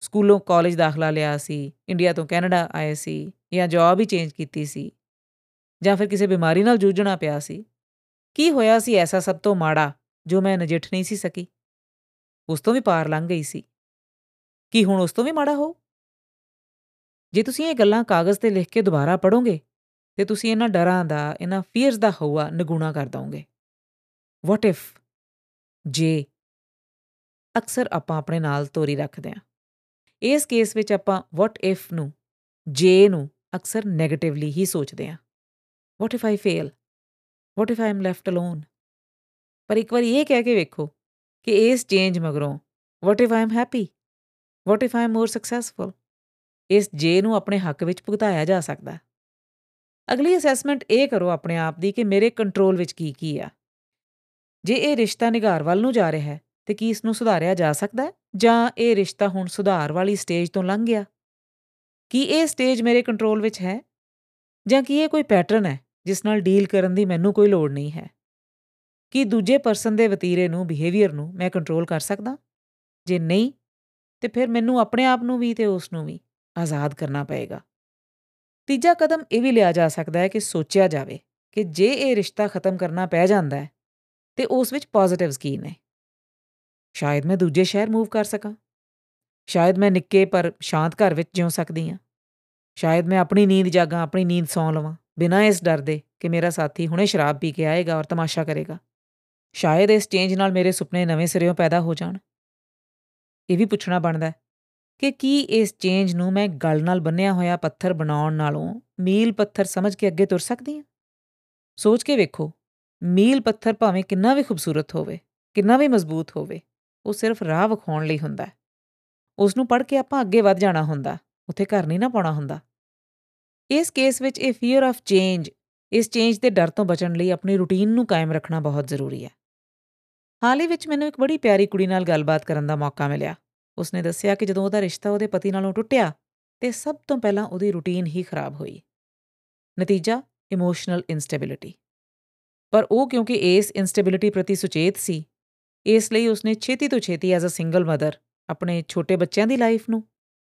ਸਕੂਲੋਂ ਕਾਲਜ ਦਾਖਲਾ ਲਿਆ ਸੀ, ਇੰਡੀਆ ਤੋਂ ਕੈਨੇਡਾ ਆਏ ਸੀ ਜਾਂ ਜੌਬ ਹੀ ਚੇਂਜ ਕੀਤੀ ਸੀ ਜਾਂ ਫਿਰ ਕਿਸੇ ਬਿਮਾਰੀ ਨਾਲ ਜੂਝਣਾ ਪਿਆ ਸੀ ਕੀ ਹੋਇਆ ਸੀ ਐਸਾ ਸਭ ਤੋਂ ਮਾੜਾ, ਜੋ ਮੈਂ ਨਜਿੱਠ ਨਹੀਂ ਸੀ ਸਕੀ? ਉਸ ਤੋਂ ਵੀ ਪਾਰ ਲੰਘ ਗਈ ਸੀ। ਕੀ ਹੁਣ ਉਸ ਤੋਂ ਵੀ ਮਾੜਾ ਹੋ ਜੇ ਤੁਸੀਂ ਇਹ ਗੱਲਾਂ ਕਾਗਜ਼ ਤੇ ਲਿਖ ਕੇ ਦੁਬਾਰਾ ਪੜੋਗੇ ਤੇ ਤੁਸੀਂ ਇਹਨਾਂ ਡਰਾਂ ਦਾ, ਇਹਨਾਂ ਫੀਅਰਸ ਦਾ ਹਵਾ ਨਿਗੂਣਾ ਕਰ ਦੋਗੇ ਵਾਟ ਇਫ ਜੇ ਅਕਸਰ ਆਪਾਂ ਆਪਣੇ ਨਾਲ ਤੋਰੀ ਰੱਖਦੇ ਹਾਂ। ਇਸ ਕੇਸ ਵਿੱਚ ਆਪਾਂ ਵਾਟ ਇਫ ਨੂੰ, ਜੇ ਨੂੰ ਅਕਸਰ 네ਗੇਟਿਵਲੀ ਹੀ ਸੋਚਦੇ ਹਾਂ। What if I fail what if I am left alone ਪਰ ਇੱਕ ਵਾਰ ਇਹ ਕਹਿ ਕੇ ਵੇਖੋ ਕਿ ਇਸ ਚੇਂਜ ਮਗਰੋਂ what if I am happy what if I am more successful ਇਸ ਜੇ ਨੂੰ ਆਪਣੇ ਹੱਕ ਵਿੱਚ ਭੁਗਤਾਇਆ ਜਾ ਸਕਦਾ। ਅਗਲੀ ਅਸੈਸਮੈਂਟ ਇਹ ਕਰੋ ਆਪਣੇ ਆਪ ਦੀ ਕਿ ਮੇਰੇ ਕੰਟਰੋਲ ਵਿੱਚ ਕੀ ਕੀ ਆ। ਜੇ ਇਹ ਰਿਸ਼ਤਾ ਨਿਗਾਰ ਵੱਲ ਨੂੰ ਜਾ ਰਿਹਾ ਹੈ, ਤੇ ਕੀ ਇਸ ਨੂੰ ਸੁਧਾਰਿਆ ਜਾ ਸਕਦਾ ਹੈ? ਜਾਂ ਇਹ ਰਿਸ਼ਤਾ ਹੁਣ ਸੁਧਾਰ ਵਾਲੀ ਸਟੇਜ ਤੋਂ ਲੰਘ ਗਿਆ? ਕੀ ਇਹ ਸਟੇਜ ਮੇਰੇ ਕੰਟਰੋਲ ਵਿੱਚ ਹੈ? ਜਾਂ ਕੀ ਇਹ ਕੋਈ ਪੈਟਰਨ ਹੈ? ਜਿਸ ਨਾਲ ਡੀਲ ਕਰਨ ਦੀ ਮੈਨੂੰ ਕੋਈ ਲੋੜ ਨਹੀਂ ਹੈ। ਕੀ ਦੂਜੇ ਪਰਸਨ ਦੇ ਵਤੀਰੇ ਨੂੰ ਬਿਹੇਵੀਅਰ ਨੂੰ ਮੈਂ ਕੰਟਰੋਲ ਕਰ ਸਕਦਾ? ਜੇ ਨਹੀਂ, ਤੇ ਫਿਰ ਮੈਨੂੰ ਆਪਣੇ ਆਪ ਨੂੰ ਵੀ ਤੇ ਉਸ ਨੂੰ ਵੀ ਆਜ਼ਾਦ ਕਰਨਾ ਪਏਗਾ। ਤੀਜਾ ਕਦਮ ਇਹ ਵੀ ਲਿਆ ਜਾ ਸਕਦਾ ਹੈ ਕਿ ਸੋਚਿਆ ਜਾਵੇ ਕਿ ਜੇ ਇਹ ਰਿਸ਼ਤਾ ਖਤਮ ਕਰਨਾ ਪੈ ਜਾਂਦਾ ਹੈ, ਤੇ ਉਸ ਵਿੱਚ ਪੋਜ਼ਿਟਿਵਸ ਕੀ ਨੇ? ਸ਼ਾਇਦ ਮੈਂ ਦੂਜੇ ਸ਼ਹਿਰ ਮੂਵ ਕਰ ਸਕਾਂ। ਸ਼ਾਇਦ ਮੈਂ ਨਿੱਕੇ ਪਰ ਸ਼ਾਂਤ ਘਰ ਵਿੱਚ ਜਿਉ ਸਕਦੀ ਹਾਂ। ਸ਼ਾਇਦ ਮੈਂ ਆਪਣੀ ਨੀਂਦ ਜਾਗਾਂ, ਆਪਣੀ ਨੀਂਦ ਸੌਂ ਲਵਾਂ। ਬਿਨਾਂ ਇਸ ਡਰ ਦੇ ਕਿ ਮੇਰਾ ਸਾਥੀ ਹੁਣੇ ਸ਼ਰਾਬ ਪੀ ਕੇ ਆਏਗਾ ਔਰ ਤਮਾਸ਼ਾ ਕਰੇਗਾ। ਸ਼ਾਇਦ ਇਸ ਚੇਂਜ ਨਾਲ ਮੇਰੇ ਸੁਪਨੇ ਨਵੇਂ ਸਿਰਿਓਂ ਪੈਦਾ ਹੋ ਜਾਣ। ਇਹ ਵੀ ਪੁੱਛਣਾ ਬਣਦਾ ਕਿ ਕੀ ਇਸ ਚੇਂਜ ਨੂੰ ਮੈਂ ਗਲ ਨਾਲ ਬੰਨਿਆ ਹੋਇਆ ਪੱਥਰ ਬਣਾਉਣ ਨਾਲੋਂ ਮੀਲ ਪੱਥਰ ਸਮਝ ਕੇ ਅੱਗੇ ਤੁਰ ਸਕਦੀ ਹਾਂ? ਸੋਚ ਕੇ ਵੇਖੋ, ਮੀਲ ਪੱਥਰ ਭਾਵੇਂ ਕਿੰਨਾ ਵੀ ਖੂਬਸੂਰਤ ਹੋਵੇ, ਕਿੰਨਾ ਵੀ ਮਜ਼ਬੂਤ ਹੋਵੇ, ਉਹ ਸਿਰਫ ਰਾਹ ਵਿਖਾਉਣ ਲਈ ਹੁੰਦਾ ਉਸ ਨੂੰ ਪੜ੍ਹ ਕੇ ਆਪਾਂ ਅੱਗੇ ਵੱਧ ਜਾਣਾ ਹੁੰਦਾ, ਉੱਥੇ ਘਰ ਨਹੀਂ ਨਾ ਪਾਉਣਾ ਹੁੰਦਾ। ਇਸ ਕੇਸ ਵਿੱਚ ਇਹ ਫੀਅਰ ਆਫ ਚੇਂਜ ਇਸ ਚੇਂਜ ਦੇ ਡਰ ਤੋਂ ਬਚਣ ਲਈ ਆਪਣੀ ਰੁਟੀਨ ਨੂੰ ਕਾਇਮ ਰੱਖਣਾ ਬਹੁਤ ਜ਼ਰੂਰੀ ਹੈ। ਹਾਲ ਹੀ ਵਿੱਚ ਮੈਨੂੰ ਇੱਕ ਬੜੀ ਪਿਆਰੀ ਕੁੜੀ ਨਾਲ ਗੱਲਬਾਤ ਕਰਨ ਦਾ ਮੌਕਾ ਮਿਲਿਆ। ਉਸਨੇ ਦੱਸਿਆ ਕਿ ਜਦੋਂ ਉਹਦਾ ਰਿਸ਼ਤਾ ਉਹਦੇ ਪਤੀ ਨਾਲੋਂ ਟੁੱਟਿਆ, ਤੇ ਸਭ ਤੋਂ ਪਹਿਲਾਂ ਉਹਦੀ ਰੁਟੀਨ ਹੀ ਖਰਾਬ ਹੋਈ। ਨਤੀਜਾ ਇਮੋਸ਼ਨਲ ਇਨਸਟੇਬਿਲਿਟੀ ਪਰ ਉਹ ਕਿਉਂਕਿ ਇਸ ਇਨਸਟੇਬਿਲਿਟੀ ਪ੍ਰਤੀ ਸੁਚੇਤ ਸੀ, ਇਸ ਲਈ ਉਸਨੇ ਛੇਤੀ ਤੋਂ ਛੇਤੀ ਐਜ਼ ਅ ਸਿੰਗਲ ਮਦਰ ਆਪਣੇ ਛੋਟੇ ਬੱਚਿਆਂ ਦੀ ਲਾਈਫ ਨੂੰ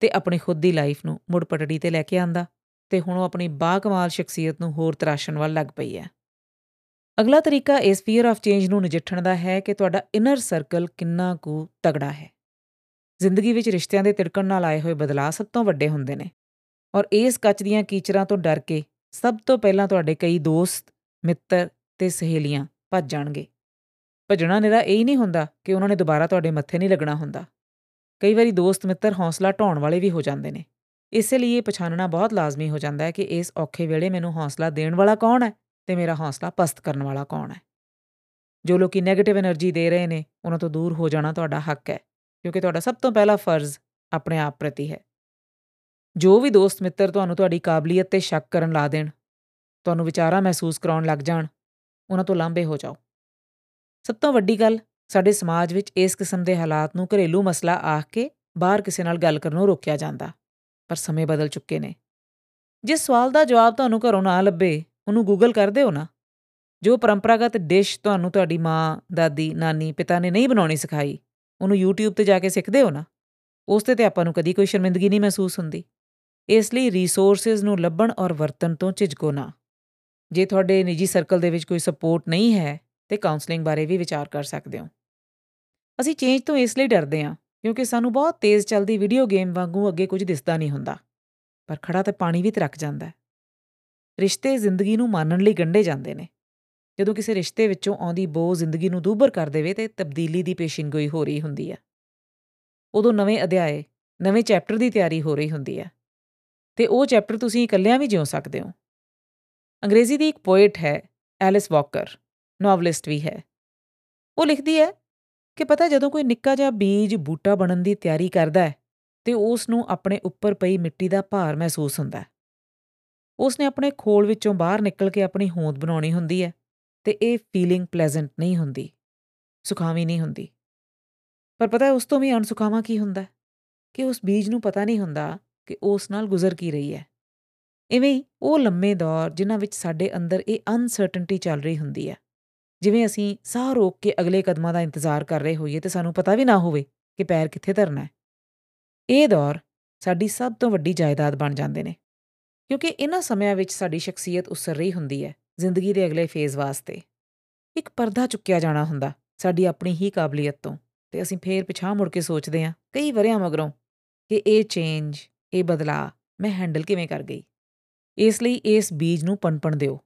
ਤੇ ਆਪਣੀ ਖੁਦ ਦੀ ਲਾਈਫ ਨੂੰ ਮੁੜ ਪਟੜੀ ਤੇ ਲੈ ਕੇ ਆਂਦਾ। ਤੇ ਹੁਣ ਉਹ ਆਪਣੀ ਬਾਕਮਾਲ ਸ਼ਖਸੀਅਤ ਨੂੰ ਹੋਰ ਤਰਾਸ਼ਣ ਵੱਲ ਲੱਗ ਪਈ ਹੈ। ਅਗਲਾ ਤਰੀਕਾ ਇਸ ਫੀਅਰ ਆਫ ਚੇਂਜ ਨੂੰ ਨਜਿੱਠਣ ਦਾ ਹੈ ਕਿ ਤੁਹਾਡਾ ਇਨਰ ਸਰਕਲ ਕਿੰਨਾ ਕੁ ਤਗੜਾ ਹੈ। ਜ਼ਿੰਦਗੀ ਵਿੱਚ ਰਿਸ਼ਤਿਆਂ ਦੇ ਤਿੜਕਣ ਨਾਲ ਆਏ ਹੋਏ ਬਦਲਾਅ ਸਭ ਤੋਂ ਵੱਡੇ ਹੁੰਦੇ ਨੇ ਔਰ ਇਸ ਕੱਚ ਦੀਆਂ ਕੀਚਰਾਂ ਤੋਂ ਡਰ ਕੇ ਸਭ ਤੋਂ ਪਹਿਲਾਂ ਤੁਹਾਡੇ ਕਈ ਦੋਸਤ, ਮਿੱਤਰ ਤੇ ਸਹੇਲੀਆਂ ਭੱਜ ਜਾਣਗੇ। ਭਜਣਾ ਨਿਰਾ ਇਹ ਨਹੀਂ ਹੁੰਦਾ ਕਿ ਉਹਨਾਂ ਨੇ ਦੁਬਾਰਾ ਤੁਹਾਡੇ ਮੱਥੇ ਨਹੀਂ ਲੱਗਣਾ ਹੁੰਦਾ। ਕਈ ਵਾਰੀ ਦੋਸਤ ਮਿੱਤਰ ਹੌਸਲਾ ਢਾਉਣ ਵਾਲੇ ਵੀ ਹੋ ਜਾਂਦੇ ਨੇ। ਇਸੇ ਲਈ ਇਹ ਪਛਾਣਨਾ ਬਹੁਤ ਲਾਜ਼ਮੀ ਹੋ ਜਾਂਦਾ ਹੈ ਕਿ ਇਸ ਔਖੇ ਵੇਲੇ ਮੈਨੂੰ ਹੌਸਲਾ ਦੇਣ ਵਾਲਾ ਕੌਣ ਹੈ ਤੇ ਮੇਰਾ ਹੌਸਲਾ ਪਸਤ ਕਰਨ ਵਾਲਾ ਕੌਣ ਹੈ। ਜੋ ਲੋਕੀ 네ਗੇਟਿਵ એનર્ਜੀ ਦੇ ਰਹੇ ਨੇ, ਉਹਨਾਂ ਤੋਂ ਦੂਰ ਹੋ ਜਾਣਾ ਤੁਹਾਡਾ ਹੱਕ ਹੈ, ਕਿਉਂਕਿ ਤੁਹਾਡਾ ਸਭ ਤੋਂ ਪਹਿਲਾ ਫਰਜ਼ ਆਪਣੇ ਆਪ ਪ੍ਰਤੀ ਹੈ। ਜੋ ਵੀ ਦੋਸਤ ਮਿੱਤਰ ਤੁਹਾਨੂੰ ਤੁਹਾਡੀ ਕਾਬਲੀਅਤ ਤੇ ਸ਼ੱਕ ਕਰਨ ਲਾ ਦੇਣ, ਤੁਹਾਨੂੰ ਵਿਚਾਰਾਂ ਮਹਿਸੂਸ ਕਰਾਉਣ ਲੱਗ ਜਾਣ, ਉਹਨਾਂ ਤੋਂ ਲਾਂਭੇ ਹੋ ਜਾਓ। ਸਭ ਤੋਂ ਵੱਡੀ ਗੱਲ, ਸਾਡੇ ਸਮਾਜ ਵਿੱਚ ਇਸ ਕਿਸਮ ਦੇ ਹਾਲਾਤ ਨੂੰ ਘਰੇਲੂ ਮਸਲਾ ਆਖ ਕੇ ਬਾਹਰ ਕਿਸੇ ਨਾਲ ਗੱਲ ਕਰਨੋਂ ਰੋਕਿਆ ਜਾਂਦਾ। ਪਰ ਸਮੇਂ ਬਦਲ ਚੁੱਕੇ ਨੇ। ਜਿਸ ਸਵਾਲ ਦਾ ਜਵਾਬ ਤੁਹਾਨੂੰ ਘਰੋਂ ਨਾ ਲੱਭੇ, ਉਹਨੂੰ ਗੂਗਲ ਕਰ ਦਿਓ ਨਾ। ਜੋ ਪਰੰਪਰਾਗਤ ਡਿਸ਼ ਤੁਹਾਨੂੰ ਤੁਹਾਡੀ ਮਾਂ, ਦਾਦੀ, ਨਾਨੀ, ਪਿਤਾ ਨੇ ਨਹੀਂ ਬਣਾਉਣੀ ਸਿਖਾਈ, ਉਹਨੂੰ YouTube ਤੇ ਜਾ ਕੇ ਸਿੱਖਦੇ ਹੋ ਨਾ। ਉਸ ਤੇ ਤੇ ਆਪਾਂ ਨੂੰ ਕਦੀ ਕੋਈ ਸ਼ਰਮਿੰਦਗੀ ਨਹੀਂ ਮਹਿਸੂਸ ਹੁੰਦੀ। ਇਸ ਲਈ ਰਿਸੋਰਸਸ ਨੂੰ ਲੱਭਣ ਔਰ ਵਰਤਣ ਤੋਂ ਝਿਜਕੋ ਨਾ। ਜੇ ਤੁਹਾਡੇ ਨਿੱਜੀ ਸਰਕਲ ਦੇ ਵਿੱਚ ਕੋਈ ਸਪੋਰਟ ਨਹੀਂ ਹੈ, ਤੇ ਕਾਉਂਸਲਿੰਗ ਬਾਰੇ ਵੀ ਵਿਚਾਰ ਕਰ ਸਕਦੇ ਹੋ। ਅਸੀਂ ਚੇਂਜ ਤੋਂ ਇਸ ਲਈ ਡਰਦੇ ਹਾਂ। ਕਿਉਂਕਿ ਸਾਨੂੰ ਬਹੁਤ ਤੇਜ਼ ਚੱਲਦੀ ਵੀਡੀਓ ਗੇਮ ਵਾਂਗੂ ਅੱਗੇ ਕੁਝ ਦਿਸਦਾ ਨਹੀਂ ਹੁੰਦਾ। ਪਰ ਖੜਾ ਤੇ ਪਾਣੀ ਵੀ ਤਰਕ ਜਾਂਦਾ ਹੈ। ਰਿਸ਼ਤੇ ਜ਼ਿੰਦਗੀ ਨੂੰ ਮੰਨਣ ਲਈ ਗੰਢੇ ਜਾਂਦੇ ਨੇ। ਜਦੋਂ ਕਿਸੇ ਰਿਸ਼ਤੇ ਵਿੱਚੋਂ ਆਉਂਦੀ ਬੋ ਜ਼ਿੰਦਗੀ ਨੂੰ ਦੂਬਰ ਕਰ ਦੇਵੇ ਤੇ ਤਬਦੀਲੀ ਦੀ ਪੇਸ਼ਿੰਗੋਈ ਹੋ ਰਹੀ ਹੁੰਦੀ ਹੈ। ਉਦੋਂ ਨਵੇਂ ਅਧਿਆਏ, ਨਵੇਂ ਚੈਪਟਰ ਦੀ ਤਿਆਰੀ ਹੋ ਰਹੀ ਹੁੰਦੀ ਹੈ। ਤੇ ਉਹ ਚੈਪਟਰ ਤੁਸੀਂ ਇਕੱਲਿਆਂ ਵੀ ਜਿਉ ਸਕਦੇ ਹੋ। ਅੰਗਰੇਜ਼ੀ ਦੀ ਇੱਕ ਪੋਇਟ ਹੈ ਐਲਿਸ ਵਾਕਰ ਨੋਵਲਿਸਟ ਵੀ ਹੈ। ਉਹ ਲਿਖਦੀ ਹੈ ਕਿ ਪਤਾ ਜਦੋਂ ਕੋਈ ਨਿੱਕਾ ਜਿਹਾ ਬੀਜ ਬੂਟਾ ਬਣਨ ਦੀ ਤਿਆਰੀ ਕਰਦਾ ਹੈ, ਤੇ ਉਸ ਨੂੰ ਆਪਣੇ ਉੱਪਰ ਪਈ ਮਿੱਟੀ ਦਾ ਭਾਰ ਮਹਿਸੂਸ ਹੁੰਦਾ ਹੈ। ਉਸ ਨੇ ਆਪਣੇ ਖੋਲ ਵਿੱਚੋਂ ਬਾਹਰ ਨਿਕਲ ਕੇ ਆਪਣੀ ਹੋਂਦ ਬਣਾਉਣੀ ਹੁੰਦੀ ਹੈ, ਤੇ ਇਹ ਫੀਲਿੰਗ ਪਲੇਜ਼ੈਂਟ ਨਹੀਂ ਹੁੰਦੀ, ਸੁਖਾਵੀ ਨਹੀਂ ਹੁੰਦੀ। ਪਰ ਪਤਾ ਹੈ ਉਸ ਤੋਂ ਵੀ ਅਣਸੁਖਾਵਾ ਕੀ ਹੁੰਦਾ ਕਿ ਉਸ ਬੀਜ ਨੂੰ ਪਤਾ ਨਹੀਂ ਹੁੰਦਾ ਕਿ ਉਸ ਨਾਲ ਗੁਜ਼ਰ ਕੀ ਰਹੀ ਹੈ। ਇਵੇਂ ਹੀ ਉਹ ਲੰਮੇ ਦੌਰ ਜਿਨ੍ਹਾਂ ਵਿੱਚ ਸਾਡੇ ਅੰਦਰ ਇਹ ਅਨਸਰਟਨਟੀ ਚੱਲ ਰਹੀ ਹੁੰਦੀ ਹੈ। ਜਿਵੇਂ ਅਸੀਂ ਸਾਹ ਰੋਕ ਕੇ ਅਗਲੇ ਕਦਮਾਂ ਦਾ ਇੰਤਜ਼ਾਰ ਕਰ ਰਹੇ ਹੋਈਏ ਤੇ ਸਾਨੂੰ ਪਤਾ ਵੀ ਨਾ ਹੋਵੇ ਕਿ ਪੈਰ ਕਿੱਥੇ ਧਰਨਾ ਹੈ। ਇਹ ਦੌਰ ਸਾਡੀ ਸਭ ਤੋਂ ਵੱਡੀ ਜਾਇਦਾਦ ਬਣ ਜਾਂਦੇ ਨੇ, ਕਿਉਂਕਿ ਇਹਨਾਂ ਸਮਿਆਂ ਵਿੱਚ ਸਾਡੀ ਸ਼ਖਸੀਅਤ ਉਸਰ ਰਹੀ ਹੁੰਦੀ ਹੈ ਜ਼ਿੰਦਗੀ ਦੇ ਅਗਲੇ ਫੇਜ਼ ਵਾਸਤੇ। ਇੱਕ ਪਰਦਾ ਚੁੱਕਿਆ ਜਾਣਾ ਹੁੰਦਾ ਸਾਡੀ ਆਪਣੀ ਹੀ ਕਾਬਲੀਅਤ ਤੋਂ ਤੇ ਅਸੀਂ ਫੇਰ ਪਿਛਾਹ ਮੁੜ ਕੇ ਸੋਚਦੇ ਹਾਂ ਕਈ ਵਰਿਆਂ ਮਗਰੋਂ ਕਿ ਇਹ ਚੇਂਜ ਇਹ ਬਦਲਾ ਮੈਂ ਹੈਂਡਲ ਕਿਵੇਂ ਕਰ ਗਈ। ਇਸ ਲਈ ਇਸ ਬੀਜ ਨੂੰ ਪਨਪਣ ਦਿਓ।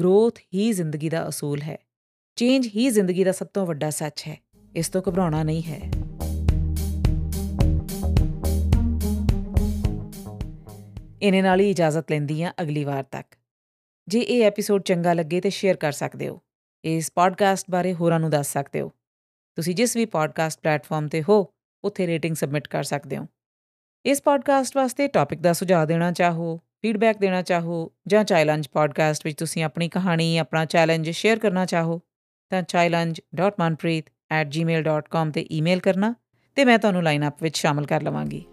ਗਰੋਥ ਹੀ ਜ਼ਿੰਦਗੀ ਦਾ ਅਸੂਲ ਹੈ। ਚੇਂਜ ਹੀ ਜ਼ਿੰਦਗੀ ਦਾ ਸਭ ਤੋਂ ਵੱਡਾ ਸੱਚ ਹੈ। ਇਸ ਤੋਂ ਘਬਰਾਉਣਾ ਨਹੀਂ ਹੈ। ਇਹਨੇ ਨਾਲ ਹੀ ਇਜਾਜ਼ਤ ਲੈਂਦੀ ਆ ਅਗਲੀ ਵਾਰ ਤੱਕ। ਜੇ ਇਹ ਐਪੀਸੋਡ ਚੰਗਾ ਲੱਗੇ ਤੇ ਸ਼ੇਅਰ ਕਰ ਸਕਦੇ ਹੋ। ਇਸ ਪੋਡਕਾਸਟ ਬਾਰੇ ਹੋਰਾਂ ਨੂੰ ਦੱਸ ਸਕਦੇ ਹੋ। ਤੁਸੀਂ ਜਿਸ ਵੀ ਪੋਡਕਾਸਟ ਪਲੇਟਫਾਰਮ ਤੇ ਹੋ, ਉੱਥੇ ਰੇਟਿੰਗ ਸਬਮਿਟ ਕਰ ਸਕਦੇ ਹੋ। ਇਸ ਪੋਡਕਾਸਟ ਵਾਸਤੇ ਟੌਪਿਕ ਦਾ ਸੁਝਾਅ ਦੇਣਾ ਚਾਹੋ ਫੀਡਬੈਕ ਦੇਣਾ ਚਾਹੋ, ਜਾਂ ਚਾਈਲੰਜ ਪੋਡਕਾਸਟ ਵਿੱਚ ਤੁਸੀਂ ਆਪਣੀ ਕਹਾਣੀ, ਆਪਣਾ ਚੈਲੰਜ ਸ਼ੇਅਰ ਕਰਨਾ ਚਾਹੋ ਤਾਂ chailanj.manpreet@gmail.com ਤੇ ਈਮੇਲ ਕਰਨਾ ਤੇ ਮੈਂ ਤੁਹਾਨੂੰ ਲਾਈਨ ਅਪ ਵਿੱਚ ਸ਼ਾਮਲ ਕਰ ਲਵਾਂਗੀ।